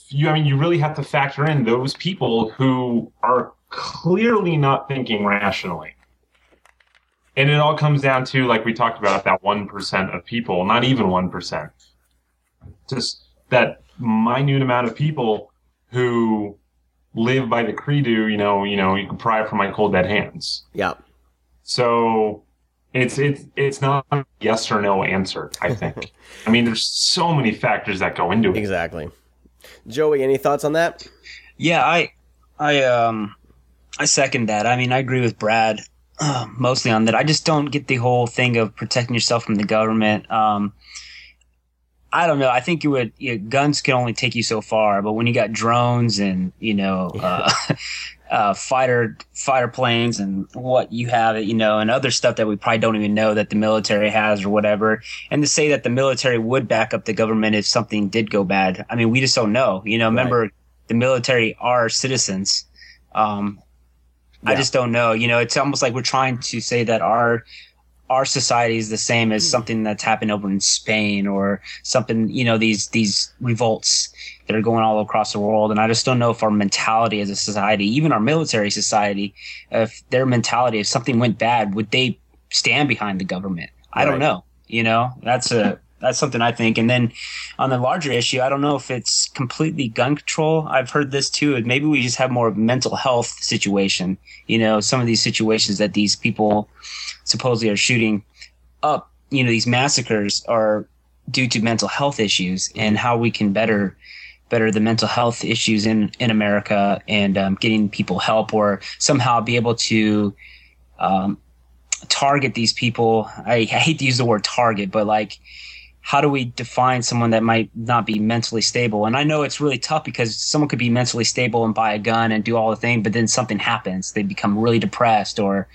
Speaker 4: You I mean, you really have to factor in those people who are clearly not thinking rationally. And it all comes down to, like we talked about, that 1% of people, not even 1%. Just that minute amount of people who live by the credo, you know, you know, you can pry from my cold dead hands.
Speaker 1: Yeah,
Speaker 4: So it's it's it's not a yes or no answer, I think. I mean, there's so many factors that go into it.
Speaker 1: exactly. Joey, any thoughts on that?
Speaker 2: Yeah, I, I, um, I second that. I mean, I agree with Brad uh, mostly on that. I just don't get the whole thing of protecting yourself from the government. Um, I don't know. I think you would you know, guns can only take you so far, but when you got drones and you know uh, uh, fighter fighter planes and what you have, you know, and other stuff that we probably don't even know that the military has or whatever, and to say that the military would back up the government if something did go bad, I mean, we just don't know. You know, remember the military are citizens. Um, I just don't know. You know, it's almost like we're trying to say that our our society is the same as hmm. something that's happened over in Spain or something, you know, these these revolts that are going all across the world. And I just don't know if our mentality as a society, even our military society, if their mentality, if something went bad, would they stand behind the government? I don't know. You know, that's a that's something I think. And then on the larger issue, I don't know if it's completely gun control. I've heard this too. Maybe we just have more of a mental health situation. You know, some of these situations that these people supposedly are shooting up, you know, these massacres are due to mental health issues and how we can better better the mental health issues in in America and um, getting people help or somehow be able to um, target these people. I, I hate to use the word target, but like how do we define someone that might not be mentally stable? And I know it's really tough because someone could be mentally stable and buy a gun and do all the thing, but then something happens. They become really depressed or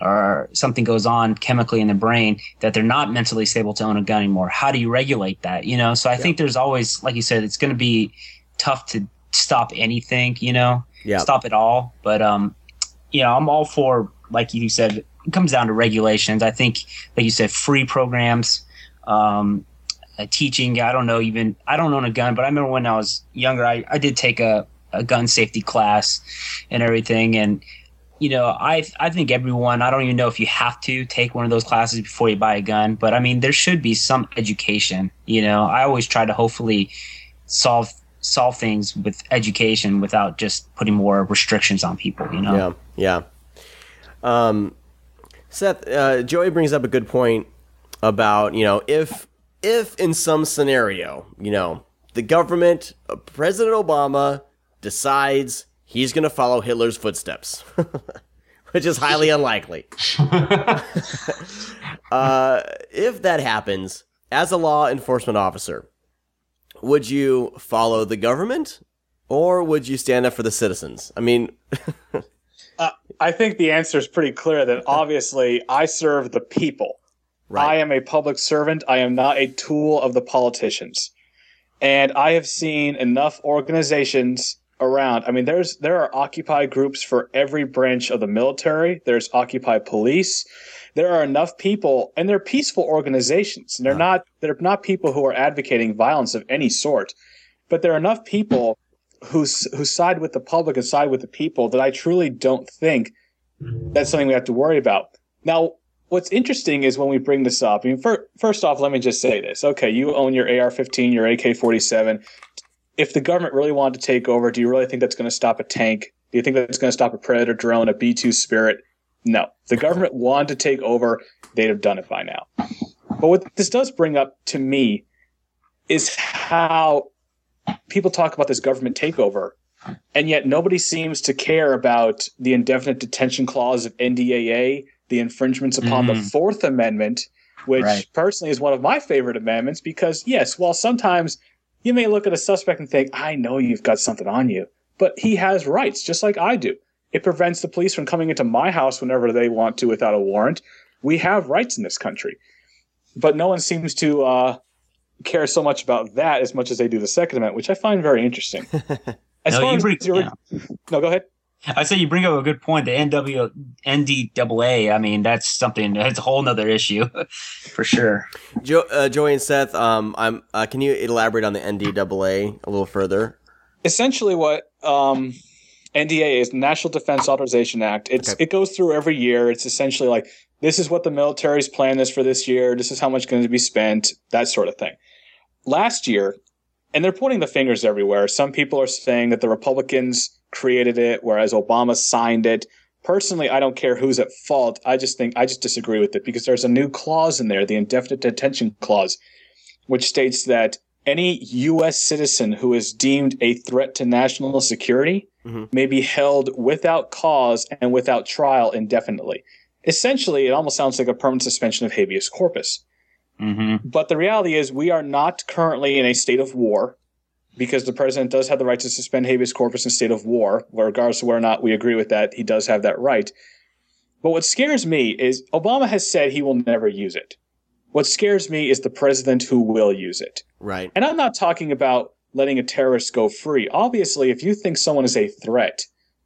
Speaker 2: or something goes on chemically in the brain that they're not mentally stable to own a gun anymore. How do you regulate that? You know, so I think there's always, like you said, it's going to be tough to stop anything, you know,
Speaker 1: Yeah.
Speaker 2: stop it all. But, um, you know, I'm all for, like you said, it comes down to regulations. I think, like you said, free programs, um, uh, teaching. I don't know even, I don't own a gun, but I remember when I was younger, I, I did take a, a gun safety class and everything. And, you know, I I think everyone. I don't even know if you have to take one of those classes before you buy a gun, but I mean, there should be some education. You know, I always try to hopefully solve solve things with education without just putting more restrictions on people. You know,
Speaker 1: Yeah, yeah. Um, Seth, uh, Joey brings up a good point about you know if if in some scenario you know the government, uh, President Obama decides he's going to follow Hitler's footsteps, which is highly unlikely. uh, if that happens, as a law enforcement officer, would you follow the government or would you stand up for the citizens? I mean,
Speaker 3: I think the answer is pretty clear that obviously I serve the people.
Speaker 1: Right.
Speaker 3: I am a public servant. I am not a tool of the politicians. And I have seen enough organizations around. I mean, there's there are Occupy groups for every branch of the military. There's Occupy police. There are enough people, and they're peaceful organizations. And they're not they're not people who are advocating violence of any sort. But there are enough people who who side with the public and side with the people that I truly don't think that's something we have to worry about. Now, what's interesting is when we bring this up. I mean, fir- first off, let me just say this. Okay, you own your AR-15, your AK-47. If the government really wanted to take over, do you really think that's going to stop a tank? Do you think that's going to stop a Predator drone, a B-2 Spirit? No. If the government wanted to take over, they'd have done it by now. But what this does bring up to me is how people talk about this government takeover and yet nobody seems to care about the indefinite detention clause of NDAA, the infringements upon the
Speaker 2: Mhm.
Speaker 3: Fourth Amendment, which
Speaker 2: Right.
Speaker 3: personally is one of my favorite amendments because, yes, while sometimes you may look at a suspect and think, I know you've got something on you, but he has rights just like I do. It prevents the police from coming into my house whenever they want to without a warrant. We have rights in this country. But no one seems to uh, care so much about that as much as they do the Second Amendment, which I find very interesting. As
Speaker 2: No,
Speaker 3: far
Speaker 2: you
Speaker 3: as
Speaker 2: bring-
Speaker 3: your-
Speaker 2: yeah.
Speaker 3: no, go ahead.
Speaker 2: I say you bring up a good point. The NW NDAA. I mean, that's something. That's a whole nother issue, for sure.
Speaker 1: Jo- uh, Joey and Seth, um, I'm. Uh, can you elaborate on the NDAA a little further?
Speaker 3: Essentially, what um, NDA is National Defense Authorization Act. It's
Speaker 1: Okay.
Speaker 3: it goes through every year. It's essentially like this is what the military's plan is for this year. This is how much going to be spent. That sort of thing. Last year, and they're pointing the fingers everywhere. Some people are saying that the Republicans created it, whereas Obama signed it. Personally, I don't care who's at fault. I just think I just disagree with it because there's a new clause in there, the indefinite detention clause, which states that any U.S. citizen who is deemed a threat to national security
Speaker 1: mm-hmm.
Speaker 3: may be held without cause and without trial indefinitely. Essentially, it almost sounds like a permanent suspension of habeas corpus.
Speaker 2: hmm
Speaker 3: But the reality is, we are not currently in a state of war because the president does have the right to suspend habeas corpus in state of war, regardless of whether or not we agree with that. He does have that right. But what scares me is Obama has said he will never use it. What scares me is the president who will use it.
Speaker 1: Right.
Speaker 3: And I'm not talking about letting a terrorist go free. Obviously, if you think someone is a threat,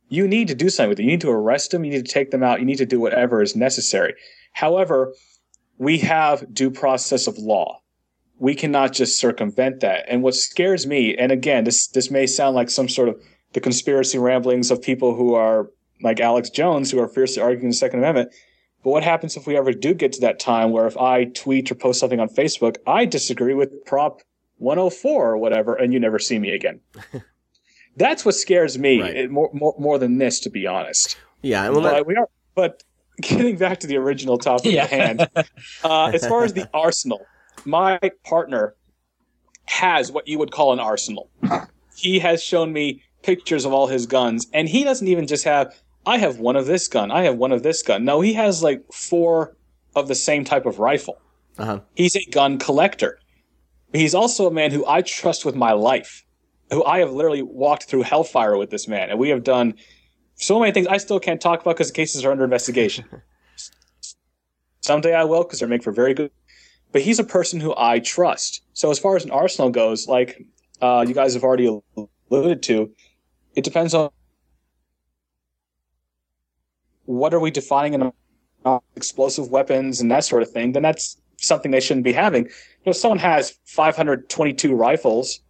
Speaker 3: you need to do something with it. You need to arrest them. You need to take them out. You need to do whatever is necessary. However, we have due process of law. We cannot just circumvent that. And what scares me, and again, this this may sound like some sort of the conspiracy ramblings of people who are like Alex Jones, who are fiercely arguing the Second Amendment. But what happens if we ever do get to that time where if I tweet or post something on Facebook, I disagree with Prop 104 or whatever, and you never see me again? That's what scares me
Speaker 1: Right.
Speaker 3: it- more, more more than this, to be honest.
Speaker 1: Yeah, well,
Speaker 3: But we are. But getting back to the original topic
Speaker 2: Yeah.
Speaker 3: at hand, uh, as far as the arsenal, my partner has what you would call an arsenal. He has shown me pictures of all his guns, and he doesn't even just have. I have one of this gun. I have one of this gun. No, he has like four of the same type of rifle.
Speaker 1: uh-huh.
Speaker 3: He's a gun collector. He's also a man who I trust with my life, who I have literally walked through hellfire with this man, and we have done so many things I still can't talk about because the cases are under investigation. Someday I will because they make for very good. But he's a person who I trust. So as far as an arsenal goes, like uh, you guys have already alluded to, it depends on what are we defining in uh, explosive weapons and that sort of thing. Then that's something they shouldn't be having. You know, if someone has 522 rifles,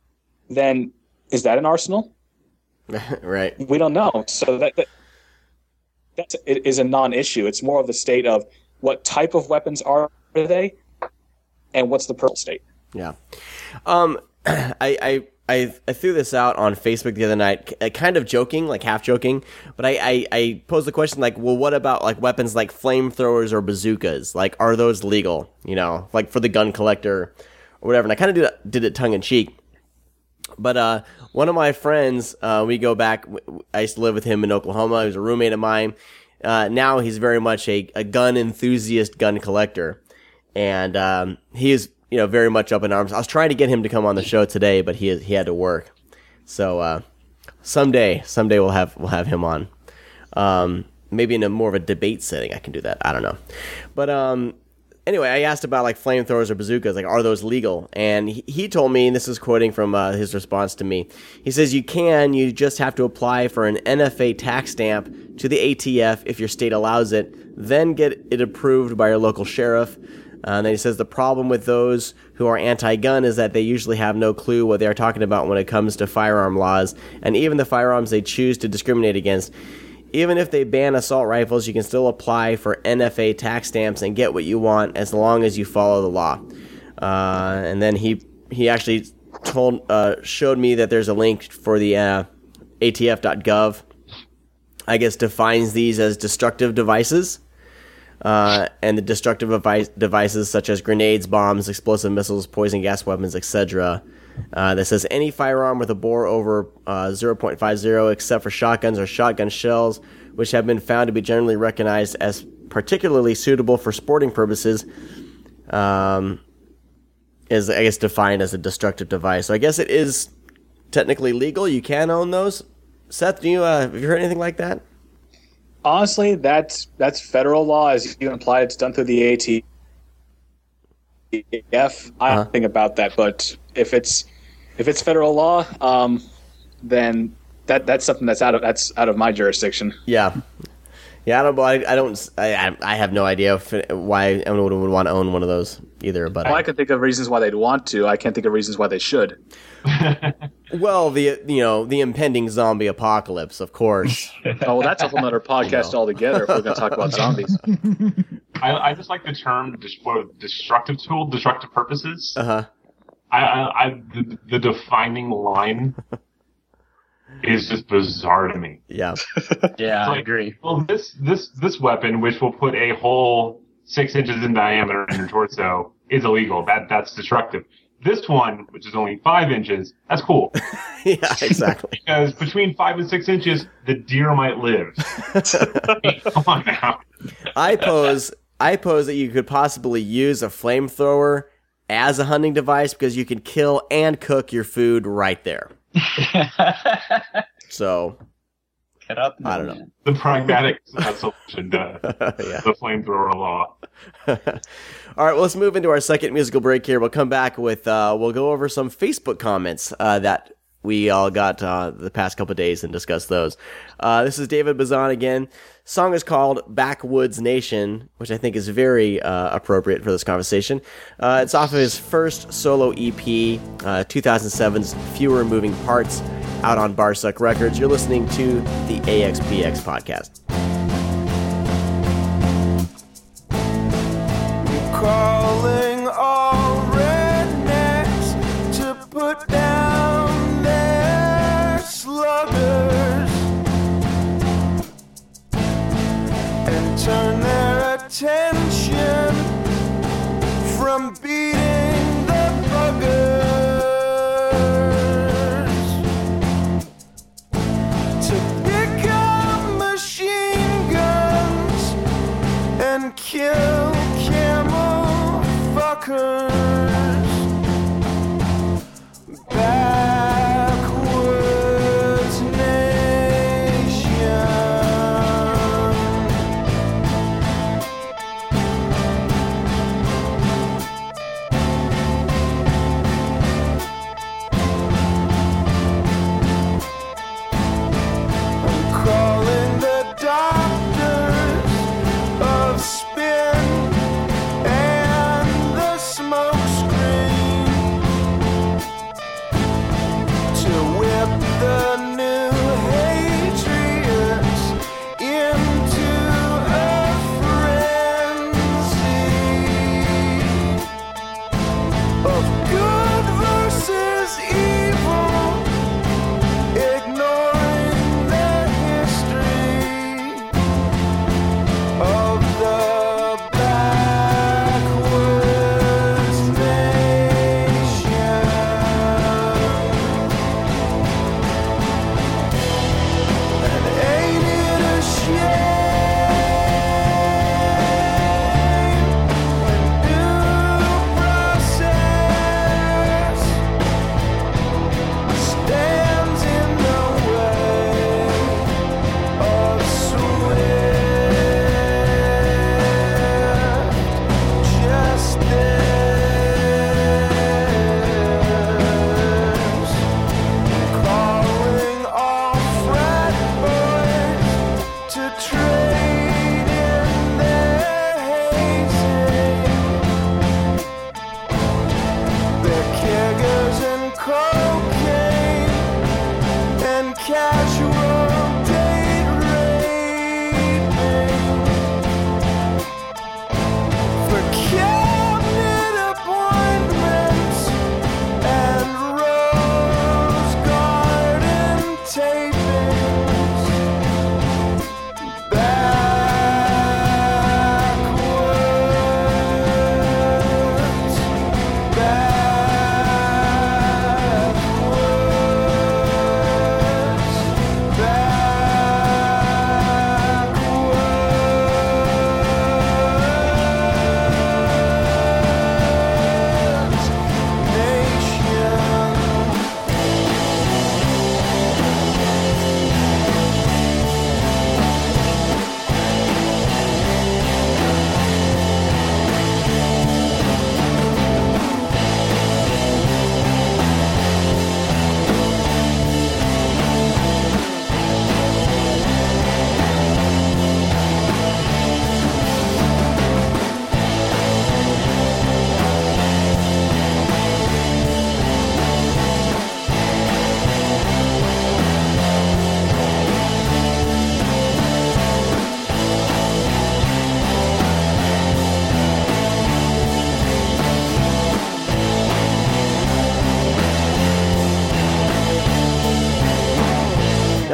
Speaker 3: then is that an arsenal?
Speaker 1: right.
Speaker 3: We don't know. So that, that that's it is a non-issue. It's more of the state of what type of weapons are they, and what's the personal state.
Speaker 1: Yeah. Um, I, I, I, I threw this out on Facebook the other night, kind of joking, like half joking, but I, I, I posed the question like, well, what about like weapons like flamethrowers or bazookas? Like, are those legal? You know, like for the gun collector or whatever. And I kind of did did it tongue in cheek. But uh, one of my friends, uh, we go back. I used to live with him in Oklahoma. He was a roommate of mine. Uh, now he's very much a, a gun enthusiast, gun collector, and um, he is you know very much up in arms. I was trying to get him to come on the show today, but he he had to work. So uh, someday, someday we'll have we'll have him on. Um, maybe in a more of a debate setting, I can do that. I don't know, but um, anyway, I asked about like flamethrowers or bazookas, like are those legal? And he, he told me, and this is quoting from uh, his response to me. He says you can, you just have to apply for an NFA tax stamp to the ATF if your state allows it, then get it approved by your local sheriff. Uh, and then he says the problem with those who are anti-gun is that they usually have no clue what they are talking about when it comes to firearm laws, and even the firearms they choose to discriminate against. Even if they ban assault rifles, you can still apply for NFA tax stamps and get what you want as long as you follow the law. Uh, and then he he actually told uh, showed me that there's a link for the uh, ATF.gov. I guess defines these as destructive devices. Uh, and the destructive device, devices such as grenades, bombs, explosive missiles, poison gas weapons, etc. Uh, that says any firearm with a bore over uh, 0.50 except for shotguns or shotgun shells, which have been found to be generally recognized as particularly suitable for sporting purposes, um, is I guess defined as a destructive device. So I guess it is technically legal. You can own those. Seth, do you uh, have you heard anything like that?
Speaker 3: Honestly, that's that's federal law as you imply. It's done through the ATF. I
Speaker 1: Uh-huh.
Speaker 3: don't think about that, but if it's if it's federal law, um, then that that's something that's out of that's out of my jurisdiction.
Speaker 1: Yeah, yeah. I don't. I, I don't. I, I- I have no idea if, why anyone would want to own one of those either. But
Speaker 3: Well, I can think of reasons why they'd want to. I can't think of reasons why they should.
Speaker 1: well, the you know the impending zombie apocalypse, of course.
Speaker 3: Oh, well, that's a whole other podcast altogether. If we're going to talk about zombies,
Speaker 4: I, I just like the term destructive tool, destructive purposes.
Speaker 1: Uh huh.
Speaker 4: I, I, I the, the defining line is just bizarre to me.
Speaker 1: Yeah.
Speaker 2: Yeah, I agree.
Speaker 4: Well, this this this weapon, which will put a hole six inches in diameter in your torso, is illegal. That that's destructive. This one, which is only five inches, that's cool
Speaker 1: yeah. Exactly.
Speaker 4: because between five and six inches, the deer might live. Come on now.
Speaker 1: I pose. I pose that you could possibly use a flamethrower as a hunting device because you can kill and cook your food right there. So
Speaker 2: Get up.
Speaker 1: I don't know.
Speaker 4: The pragmatic uh, solution to
Speaker 1: yeah.
Speaker 4: the flamethrower law.
Speaker 1: All right, well, let's move into our second musical break here. We'll come back with, uh, we'll go over some Facebook comments uh, that we all got uh, the past couple days and discussed those. Uh, this is David Bazan again. Song is called Backwoods Nation, which I think is very uh, appropriate for this conversation. Uh, it's off of his first solo EP, uh, 2007's Fewer Moving Parts, out on Barsuk Records. You're listening to the AXPX podcast.
Speaker 5: calling all rednecks to put down their sluggers and turn their attention fuckers.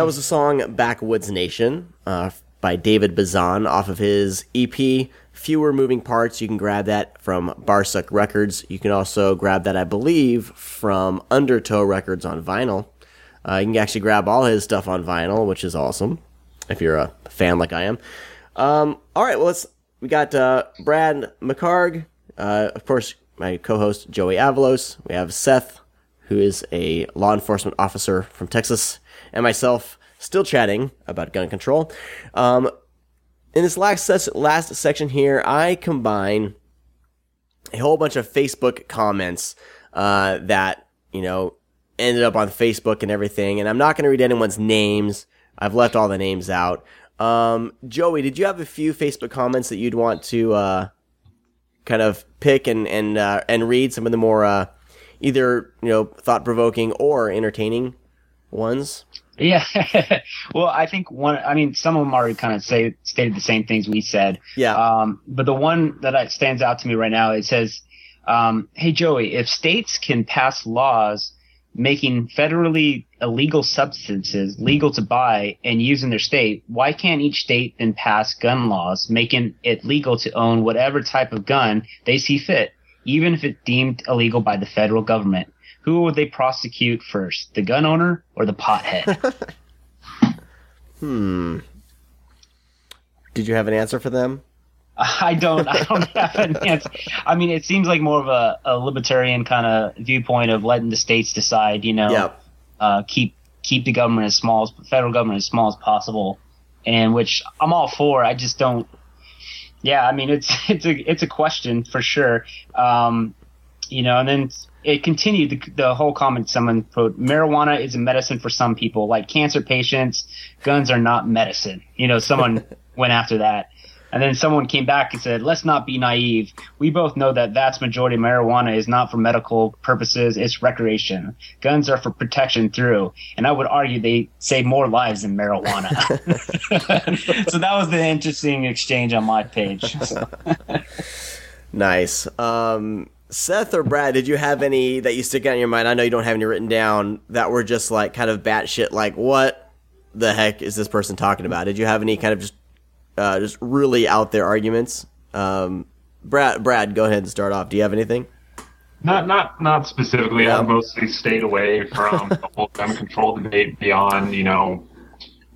Speaker 1: That was the song Backwoods Nation uh, by David Bazan off of his EP Fewer Moving Parts. You can grab that from Barsuk Records. You can also grab that, I believe, from Undertow Records on vinyl. Uh, you can actually grab all his stuff on vinyl, which is awesome if you're a fan like I am. Um, all right, well, let's. We got uh, Brad McHargue, uh, of course, my co-host Joey Avalos. We have Seth, who is a law enforcement officer from Texas, and myself, still chatting about gun control. Um, in this last ses- last section here, I combine a whole bunch of Facebook comments uh, that you know ended up on Facebook and everything. And I'm not going to read anyone's names. I've left all the names out. Um, Joey, did you have a few Facebook comments that you'd want to uh, kind of pick and and uh, and read some of the more uh, either you know thought provoking or entertaining ones?
Speaker 2: Yeah. well, I think one, I mean, some of them already kind of say, stated the same things we said.
Speaker 1: Yeah.
Speaker 2: Um, but the one that stands out to me right now, it says, um, Hey, Joey, if states can pass laws making federally illegal substances legal to buy and use in their state, why can't each state then pass gun laws making it legal to own whatever type of gun they see fit, even if it's deemed illegal by the federal government? Who would they prosecute first, the gun owner or the pothead?
Speaker 1: Hmm. Did you have an answer for them?
Speaker 2: I don't. I don't have an answer. I mean, it seems like more of a, a libertarian kind of viewpoint of letting the states decide. You know,
Speaker 1: Yeah.
Speaker 2: uh, keep keep the government as small as federal government as small as possible, and which I'm all for. I just don't. Yeah, I mean, it's it's a it's a question for sure. Um, you know, and then it continued the, the whole comment. Someone put, "Marijuana is a medicine for some people, like cancer patients. Guns are not medicine." You know, someone went after that. And then someone came back and said, let's not be naive. We both know that vast majority of marijuana is not for medical purposes. It's recreation. Guns are for protection through. And I would argue they save more lives than marijuana. so that was the interesting exchange on my page.
Speaker 1: Nice. Um, Seth or Brad, did you have any that you stick out in your mind? I know you don't have any written down that were just like kind of batshit, like what the heck is this person talking about? Did you have any kind of just uh, just really out there arguments? Um, Brad, Brad, go ahead and start off. Do you have anything?
Speaker 4: Not not not specifically.
Speaker 1: Yeah.
Speaker 4: I mostly stayed away from the whole gun control debate beyond you know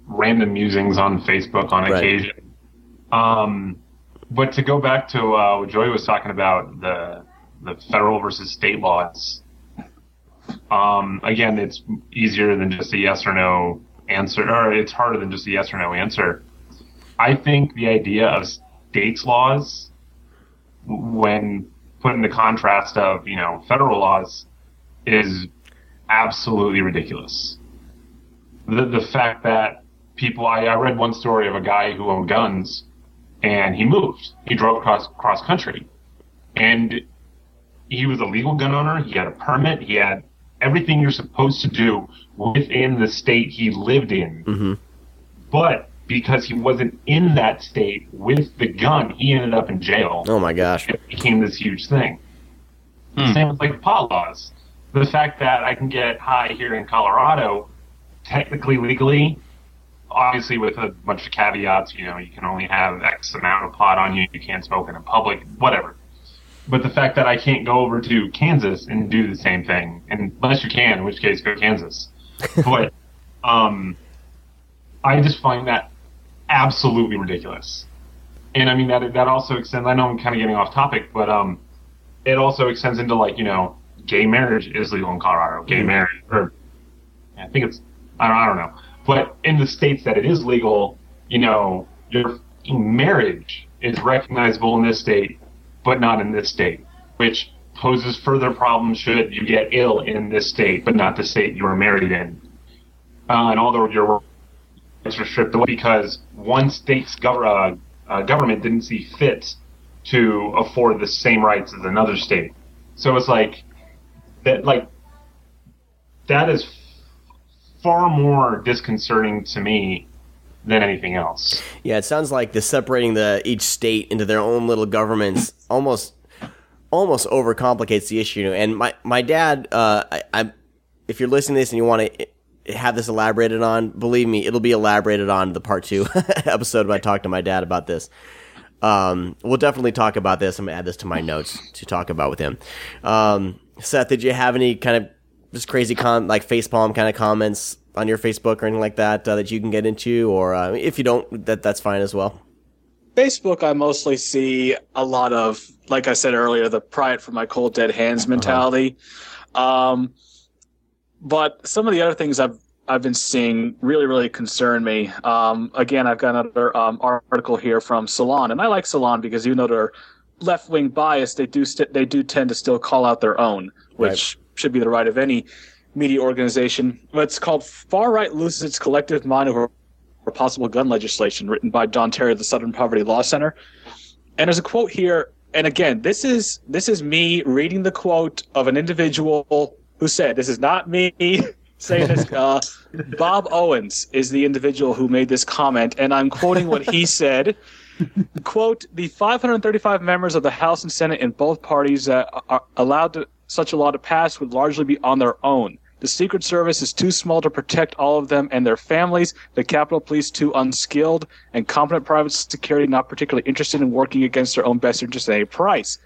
Speaker 4: random musings on Facebook on
Speaker 1: Right.
Speaker 4: occasion. Um, but to go back to uh, what Joey was talking about the the federal versus state laws. Um, again, it's easier than just a yes or no answer, or it's harder than just a yes or no answer. I think the idea of states laws when put in the contrast of you know federal laws is absolutely ridiculous. The the fact that people I, I read one story of a guy who owned guns and he moved. He drove across cross country. And he was a legal gun owner, he had a permit, he had everything you're supposed to do within the state he lived in.
Speaker 1: Mm-hmm.
Speaker 4: But because he wasn't in that state with the gun, he ended up in jail
Speaker 1: Oh my gosh.
Speaker 4: it became this huge thing.
Speaker 2: Hmm.
Speaker 4: Same with like pot laws. The fact that I can get high here in Colorado, technically legally, obviously with a bunch of caveats, you know, you can only have X amount of pot on you, you can't smoke in a public, whatever. But the fact that I can't go over to Kansas and do the same thing, and unless you can, in which case go to Kansas. But um, I just find that absolutely ridiculous. And I mean that that also extends. I know I'm kind of getting off topic, but um, it also extends into like you know, gay marriage is legal in Colorado. Gay marriage, or I think it's I don't, I don't know, but in the states that it is legal, you know, your marriage is recognizable in this state, but not in this state, which poses further problems should you get ill in this state, but not the state you were married in. Uh, and although your rights were stripped away because one state's gov- uh, uh, government didn't see fit to afford the same rights as another state. So it's like that, like that is far more disconcerting to me than anything else.
Speaker 1: Yeah, it sounds like the separating the each state into their own little governments almost almost overcomplicates the issue. And my my dad, uh, I, I if you're listening to this and you want to have this elaborated on, believe me, it'll be elaborated on the part two episode when I talk to my dad about this. Um, we'll definitely talk about this. I'm gonna add this to my notes to talk about with him. Um, Seth, did you have any kind of just crazy con like facepalm kind of comments on your Facebook or anything like that uh, that you can get into, or uh, if you don't, that that's fine as well.
Speaker 3: Facebook, I mostly see a lot of, like I said earlier, the pry it from my cold dead hands mentality. Um, but some of the other things I've I've been seeing really really concern me. Um, again, I've got another um, article here from Salon, and I like Salon because even though they're left wing biased, they do st- they do tend to still call out their own, which should be the right of any media organization. It's called Far Right Loses Its Collective Mind Over Possible Gun Legislation, written by Don Terry of the Southern Poverty Law Center. And there's a quote here, and again, this is this is me reading the quote of an individual who said, "This is not me." Saying this, uh, Bob Owens is the individual who made this comment, and I'm quoting what he said. quote the 535 members of the house and senate in both parties that are allowed to, such a law to pass would largely be on their own the secret service is too small to protect all of them and their families the capitol police too unskilled and competent private security not particularly interested in working against their own best interests at any price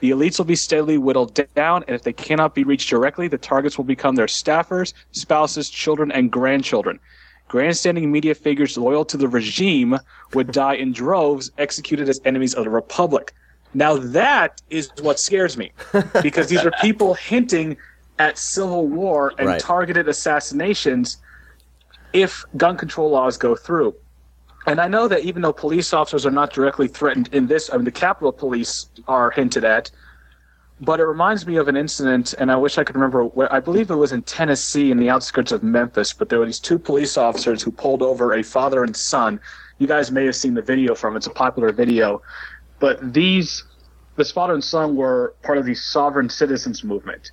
Speaker 3: the elites will be steadily whittled down, and if they cannot be reached directly, the targets will become their staffers, spouses, children, and grandchildren. Grandstanding media figures loyal to the regime would die in droves, executed as enemies of the republic. Now that is what scares me, because these are people hinting at civil war and
Speaker 1: Right.
Speaker 3: targeted assassinations if gun control laws go through. And I know that even though police officers are not directly threatened in this, I mean, the Capitol Police are hinted at, but it reminds me of an incident, and I wish I could remember where I believe it was in Tennessee in the outskirts of Memphis, but there were these two police officers who pulled over a father and son. You guys may have seen the video from it, it's a popular video. But these, this father and son were part of the sovereign citizens movement.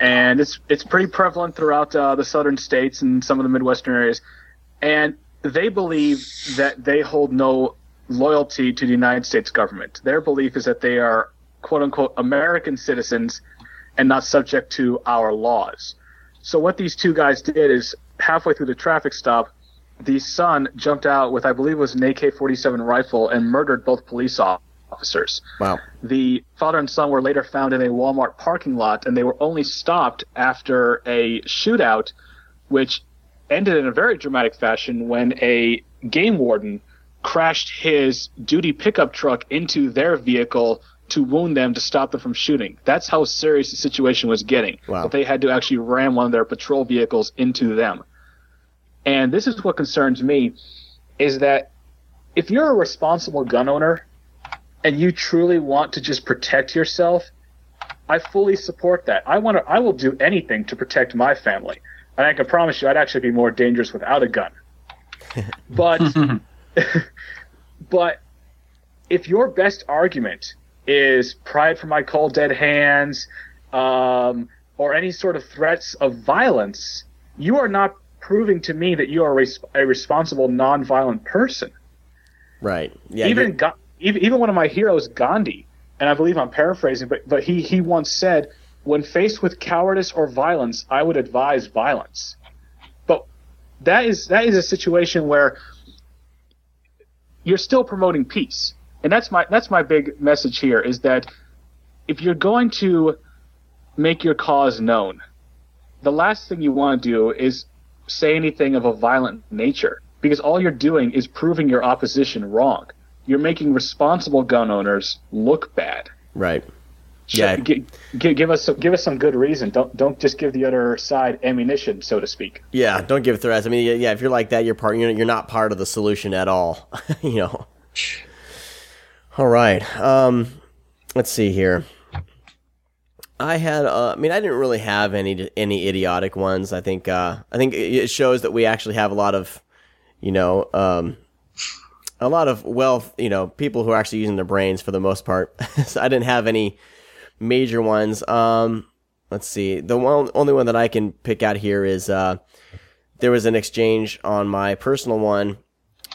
Speaker 3: And it's it's pretty prevalent throughout uh, the southern states and some of the midwestern areas. And they believe that they hold no loyalty to the United States government. Their belief is that they are quote unquote American citizens and not subject to our laws. So what these two guys did is halfway through the traffic stop, the son jumped out with I believe was an AK-47 rifle and murdered both police officers.
Speaker 1: Wow.
Speaker 3: The father and son were later found in a Walmart parking lot, and they were only stopped after a shootout, which ended in a very dramatic fashion when a game warden crashed his duty pickup truck into their vehicle to wound them to stop them from shooting. That's how serious the situation was getting.
Speaker 1: Wow.
Speaker 3: That they had to actually ram one of their patrol vehicles into them. And this is what concerns me is that if you're a responsible gun owner and you truly want to just protect yourself, I fully support that. I want to I will do anything to protect my family. And I can promise you I'd actually be more dangerous without a gun. But but if your best argument is pride for my cold dead hands, um, or any sort of threats of violence, you are not proving to me that you are a, res- a responsible, nonviolent person.
Speaker 1: Right. Yeah.
Speaker 3: even,
Speaker 1: you're-
Speaker 3: Ga- even even one of my heroes, Gandhi, and I believe I'm paraphrasing, but but he he once said, "When faced with cowardice or violence, I would advise violence." But that is that is a situation where you're still promoting peace, and that's my that's my big message here is that if you're going to make your cause known, the last thing you want to do is say anything of a violent nature because all you're doing is proving your opposition wrong. You're making responsible gun owners look bad.
Speaker 1: right. Yeah.
Speaker 3: gi- gi- give us some, give us some good reason. Don't don't just give the other side ammunition, so to speak.
Speaker 1: Yeah. Don't give threats. I mean, yeah, yeah, if you're like that, you're part. You're, you're not part of the solution at all. you know. All right. Um, let's see here. I had. Uh, I mean, I didn't really have any any idiotic ones. I think. Uh, I think it shows that we actually have a lot of, you know, um, a lot of wealth. You know, people who are actually using their brains for the most part. so I didn't have any major ones. Um, let's see. The one only one that I can pick out here is uh, there was an exchange on my personal one,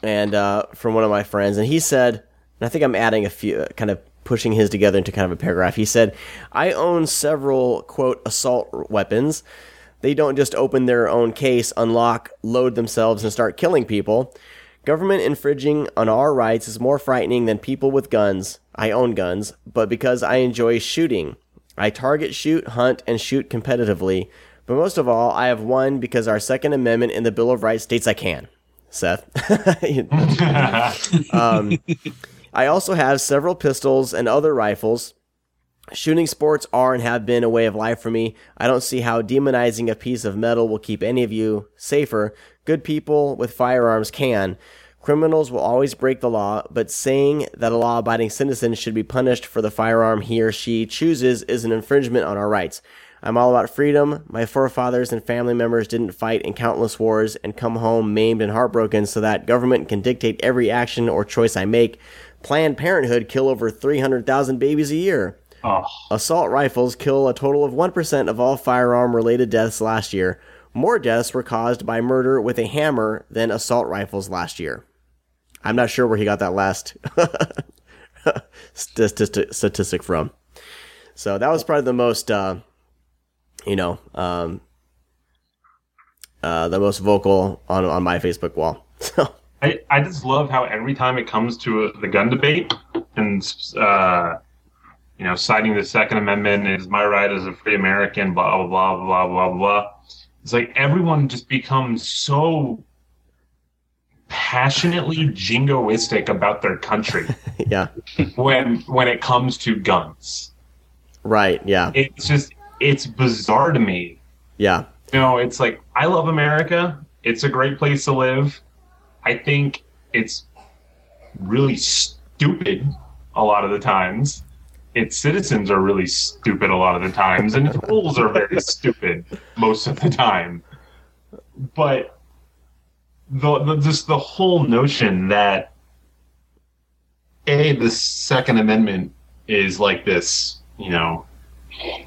Speaker 1: and uh, from one of my friends, and he said, and I think I'm adding a few, kind of pushing his together into kind of a paragraph. He said, "I own several quote assault weapons." They don't just open their own case, unlock, load themselves, and start killing people. Government infringing on our rights is more frightening than people with guns. I own guns, but because I enjoy shooting. I target, shoot, hunt, and shoot competitively. But most of all, I have won because our Second Amendment in the Bill of Rights states I can. Seth. um, I also have several pistols and other rifles. Shooting sports are and have been a way of life for me. I don't see how demonizing a piece of metal will keep any of you safer. Good people with firearms can. Criminals will always break the law, but saying that a law abiding citizen should be punished for the firearm he or she chooses is an infringement on our rights. I'm all about freedom. My forefathers and family members didn't fight in countless wars and come home maimed and heartbroken so that government can dictate every action or choice I make. Planned Parenthood kill over 300,000 babies a year.
Speaker 4: Oh,
Speaker 1: Assault rifles kill a total of 1% of all firearm related deaths last year. More deaths were caused by murder with a hammer than assault rifles last year. I'm not sure where he got that last statistic, statistic from. So that was probably the most, uh, you know, um, uh, the most vocal on, on my Facebook wall. So,
Speaker 4: I, I just love how every time it comes to the gun debate and uh, you know citing the Second Amendment is my right as a free American, blah blah blah blah blah blah. It's like everyone just becomes so passionately jingoistic about their country
Speaker 1: yeah,
Speaker 4: when when it comes to guns.
Speaker 1: right. Yeah,
Speaker 4: It's just it's bizarre to me
Speaker 1: yeah,
Speaker 4: you know, it's like I love America. It's a great place to live. I think it's really stupid a lot of the times. Its citizens are really stupid a lot of the times, and its rules are very stupid most of the time. But the, the just the whole notion that a the Second Amendment is like this, you know,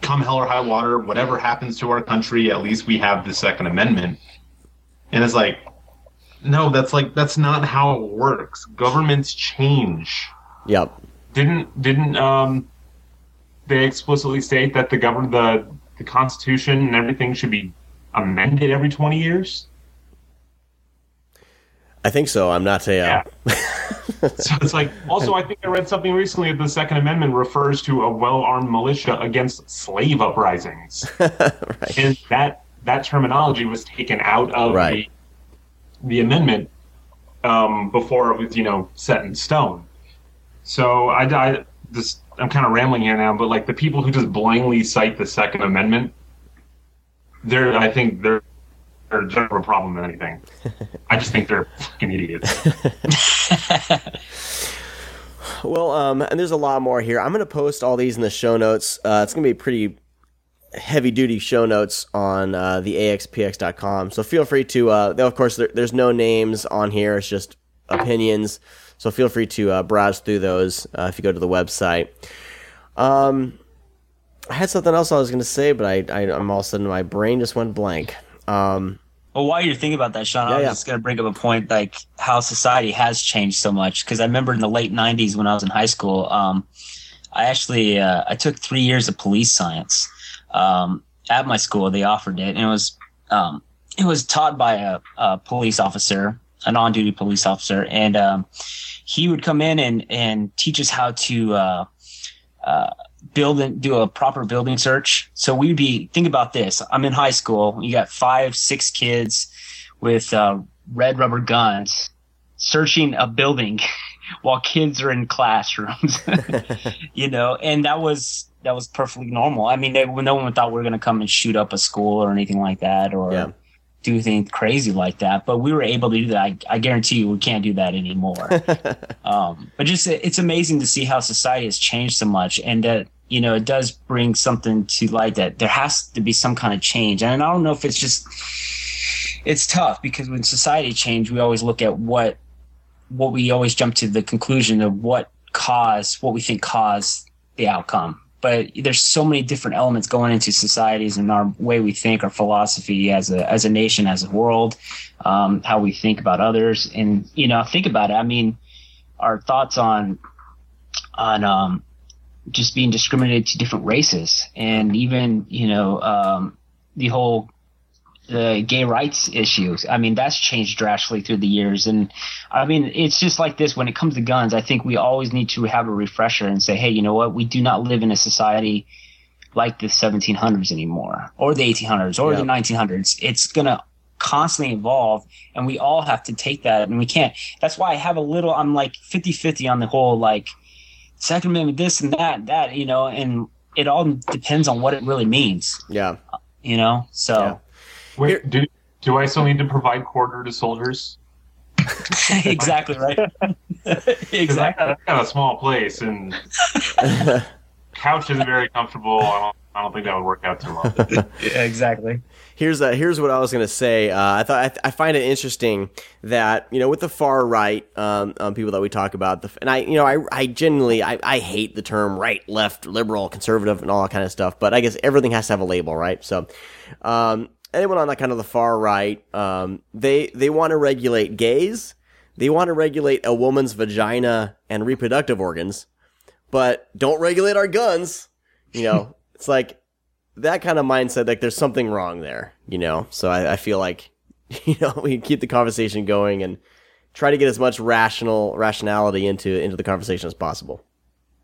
Speaker 4: come hell or high water, whatever happens to our country, at least we have the Second Amendment. And it's like, no, that's like that's not how it works. Governments change.
Speaker 1: yep.
Speaker 4: Didn't didn't um they explicitly state that the govern the the Constitution and everything should be amended every twenty years?
Speaker 1: I think so. I'm not a. Uh,
Speaker 4: So it's like also I think I read something recently that the Second Amendment refers to a well armed militia against slave uprisings.
Speaker 1: right.
Speaker 4: and that that terminology was taken out of
Speaker 1: Right.
Speaker 4: the, the amendment um, before it was you know set in stone. So I, I just I'm kind of rambling here now, but like the people who just blindly cite the Second Amendment, they're I think they're they're a general problem than anything. I just think they're fucking idiots.
Speaker 1: Well, um, and there's a lot more here. I'm going to post all these in the show notes. Uh, it's going to be pretty heavy duty show notes on uh, the axpx.com. So feel free to, uh, of course, there, there's no names on here, it's just opinions. So feel free to uh, browse through those uh, if you go to the website. Um, I had something else I was going to say, but I, I, I'm all of a sudden my brain just went blank. Um,
Speaker 2: Well, while you're thinking about that, Sean, I was
Speaker 1: yeah.
Speaker 2: just going to bring up a point like how society has changed so much. Because I remember in the late '90s when I was in high school, um, I actually uh, I took three years of police science um, at my school. They offered it, and it was um, it was taught by a, a police officer, an on-duty police officer, and um, he would come in and and teach us how to. Uh, uh, build and do a proper building search. So we'd be think about this. I'm in high school. You got five, six kids with uh, red rubber guns searching a building while kids are in classrooms. you know, and that was that was perfectly normal. I mean, they, no one thought we were going to come and shoot up a school or anything like that, or
Speaker 1: Yeah.
Speaker 2: Do anything crazy like that. But we were able to do that. I, I guarantee you, we can't do that anymore. um, but just it's amazing to see how society has changed so much, and that you know it does bring something to light that there has to be some kind of change. And I don't know if it's just it's tough because when society change, we always look at what what we always jump to the conclusion of what caused what we think caused the outcome. But there's so many different elements going into societies and our way we think, our philosophy as a as a nation, as a world, um, how we think about others, and you know, think about it. I mean, our thoughts on on um, just being discriminated to different races, and even you know um, the whole the gay rights issues. I mean, that's changed drastically through the years. And I mean, it's just like this when it comes to guns. I think we always need to have a refresher and say, hey, you know what? We do not live in a society like the 1700s anymore, or the 1800s, or
Speaker 1: Yeah.
Speaker 2: the 1900s. It's going to constantly evolve, and we all have to take that. And we can't. That's why I have a little, I'm like 50 50 on the whole, like, Second Amendment, this and that, that, you know, and it all depends on what it really means,
Speaker 1: yeah.
Speaker 2: you know? So.
Speaker 1: Yeah.
Speaker 4: Wait, do do I still need to provide quarter to soldiers?
Speaker 2: exactly right.
Speaker 4: exactly. I,
Speaker 2: exactly.
Speaker 4: got- I got a small place and couch isn't very comfortable. I don't I don't think that would work out too well.
Speaker 2: Yeah, exactly.
Speaker 1: Here's uh, here's what I was gonna say. Uh, I thought I, th- I find it interesting that you know with the far right um, um, people that we talk about, the, and I you know I I genuinely I, I hate the term right, left, liberal, conservative, and all that kind of stuff. But I guess everything has to have a label, right? So, um, anyone on that kind of the far right, um, they they want to regulate gays, they want to regulate a woman's vagina and reproductive organs, but don't regulate our guns. You know, it's like that kind of mindset, like there's something wrong there, you know? So I, I feel like, you know, we keep the conversation going and try to get as much rational rationality into, into the conversation as possible.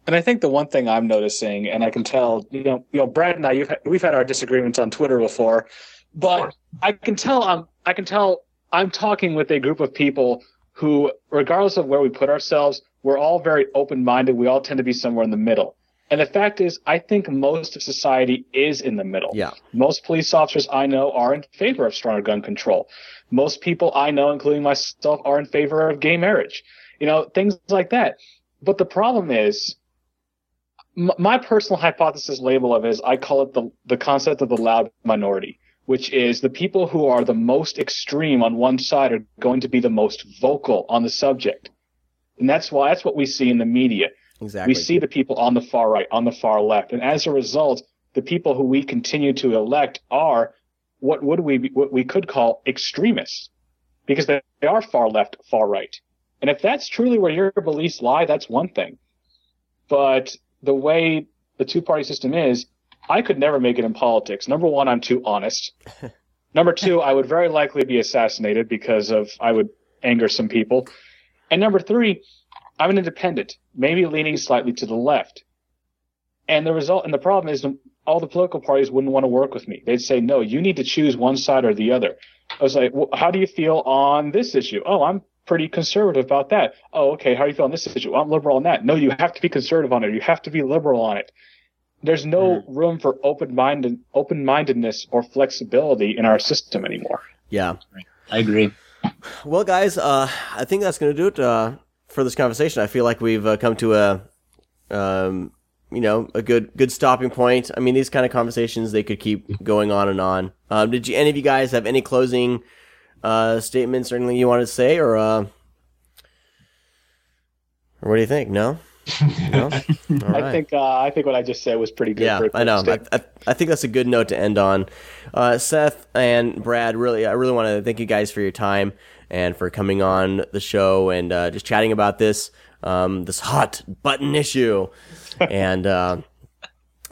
Speaker 3: And I think the one thing I'm noticing, and I can tell, you know, you know, Brad and I, you've, we've had our disagreements on Twitter before, but I can tell I'm, I can tell I'm talking with a group of people who, regardless of where we put ourselves, we're all very open-minded. We all tend to be somewhere in the middle. And the fact is, I think most of society is in the middle.
Speaker 1: Yeah.
Speaker 3: Most police officers I know are in favor of stronger gun control. Most people I know, including myself, are in favor of gay marriage. You know, things like that. But the problem is, m- my personal hypothesis label of it is I call it the, the concept of the loud minority, which is the people who are the most extreme on one side are going to be the most vocal on the subject. And that's why that's what we see in the media.
Speaker 1: Exactly.
Speaker 3: We see the people on the far right, on the far left. And as a result, the people who we continue to elect are what would we what we could call extremists because they, they are far left, far right. And if that's truly where your beliefs lie, that's one thing. But the way the two party system is, I could never make it in politics. Number one, I'm too honest. Number two, I would very likely be assassinated because of I would anger some people. And number three, I'm an independent, maybe leaning slightly to the left. And the result, and the problem is all the political parties wouldn't want to work with me. They'd say, no, you need to choose one side or the other. I was like, well, how do you feel on this issue? Oh, I'm pretty conservative about that. Oh, okay. How do you feel on this issue? Well, I'm liberal on that. No, you have to be conservative on it. You have to be liberal on it. There's no room for open minded, open mindedness or flexibility in our system anymore.
Speaker 1: yeah.
Speaker 2: I agree.
Speaker 1: Well, guys, uh, I think that's going to do it uh, for this conversation. I feel like we've uh, come to a, um, you know, a good good stopping point. I mean, these kind of conversations they could keep going on and on. Um, did you any of you guys have any closing uh, statements or anything you wanted to say, or uh, or what do you think? No, no. All right.
Speaker 3: I think uh, I think what I just said was pretty good.
Speaker 1: Yeah,
Speaker 3: for a
Speaker 1: I know. I. I, I think that's a good note to end on. Uh, Seth and Brad, really, I really want to thank you guys for your time and for coming on the show and uh, just chatting about this um, this hot button issue. and uh,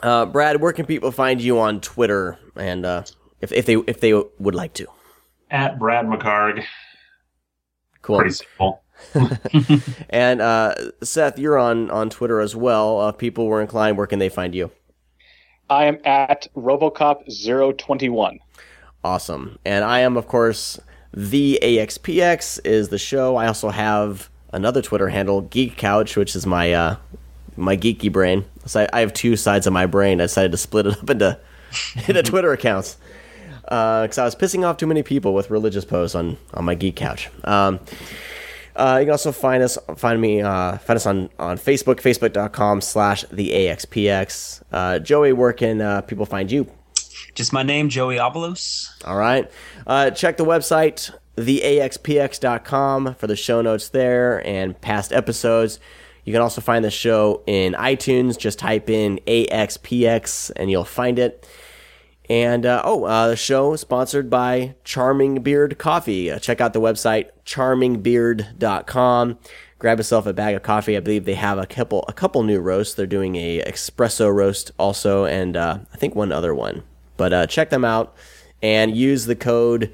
Speaker 1: uh, Brad, where can people find you on Twitter and uh, if if they if they would like to?
Speaker 4: At Brad McHargue.
Speaker 1: Cool.
Speaker 4: Pretty simple.
Speaker 1: And uh, Seth, you're on on Twitter as well. Uh, people were inclined, where can they find you?
Speaker 3: I am at RoboCop 021.
Speaker 1: Awesome. And I am, of course, the AXPX is the show. I also have another Twitter handle, Geek Couch, which is my uh, my geeky brain. So I, I have two sides of my brain. I decided to split it up into into Twitter accounts because I was pissing off too many people with religious posts on on my Geek Couch. Um, uh, you can also find us, find me, uh, find us on, on Facebook, facebook.com slash the AXPX. Uh, Joey, where can uh, people find you?
Speaker 2: Just my name, Joey Avalos.
Speaker 1: All right. Uh, check the website, theaxpx.com, for the show notes there and past episodes. You can also find the show in iTunes. Just type in AXPX and you'll find it. And uh, oh, uh, the show sponsored by Charming Beard Coffee. Uh, check out the website charmingbeard.com. Grab yourself a bag of coffee. I believe they have a couple a couple new roasts. They're doing a espresso roast also, and uh, I think one other one. But uh, check them out and use the code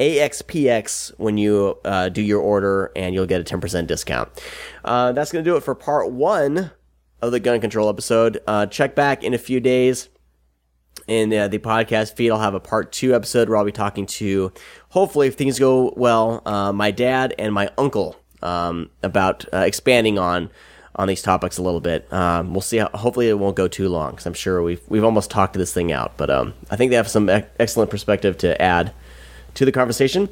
Speaker 1: AXPX when you uh, do your order, and you'll get a 10% discount. Uh, that's going to do it for part one of the gun control episode. Check back in a few days in uh, the podcast feed. I'll have a part two episode where I'll be talking to, hopefully, if things go well, uh, my dad and my uncle um, about uh, expanding on on these topics a little bit. Um, we'll see. How, hopefully, it won't go too long because I'm sure we've we've almost talked this thing out. But um, I think they have some ec- excellent perspective to add to the conversation.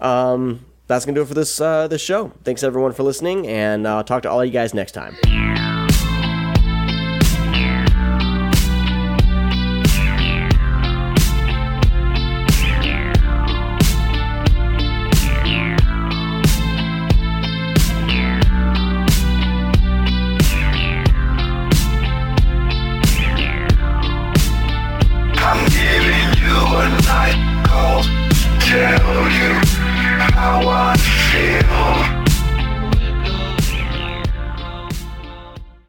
Speaker 1: Um, that's gonna do it for this uh, this show. Thanks everyone for listening, and I'll talk to all you guys next time.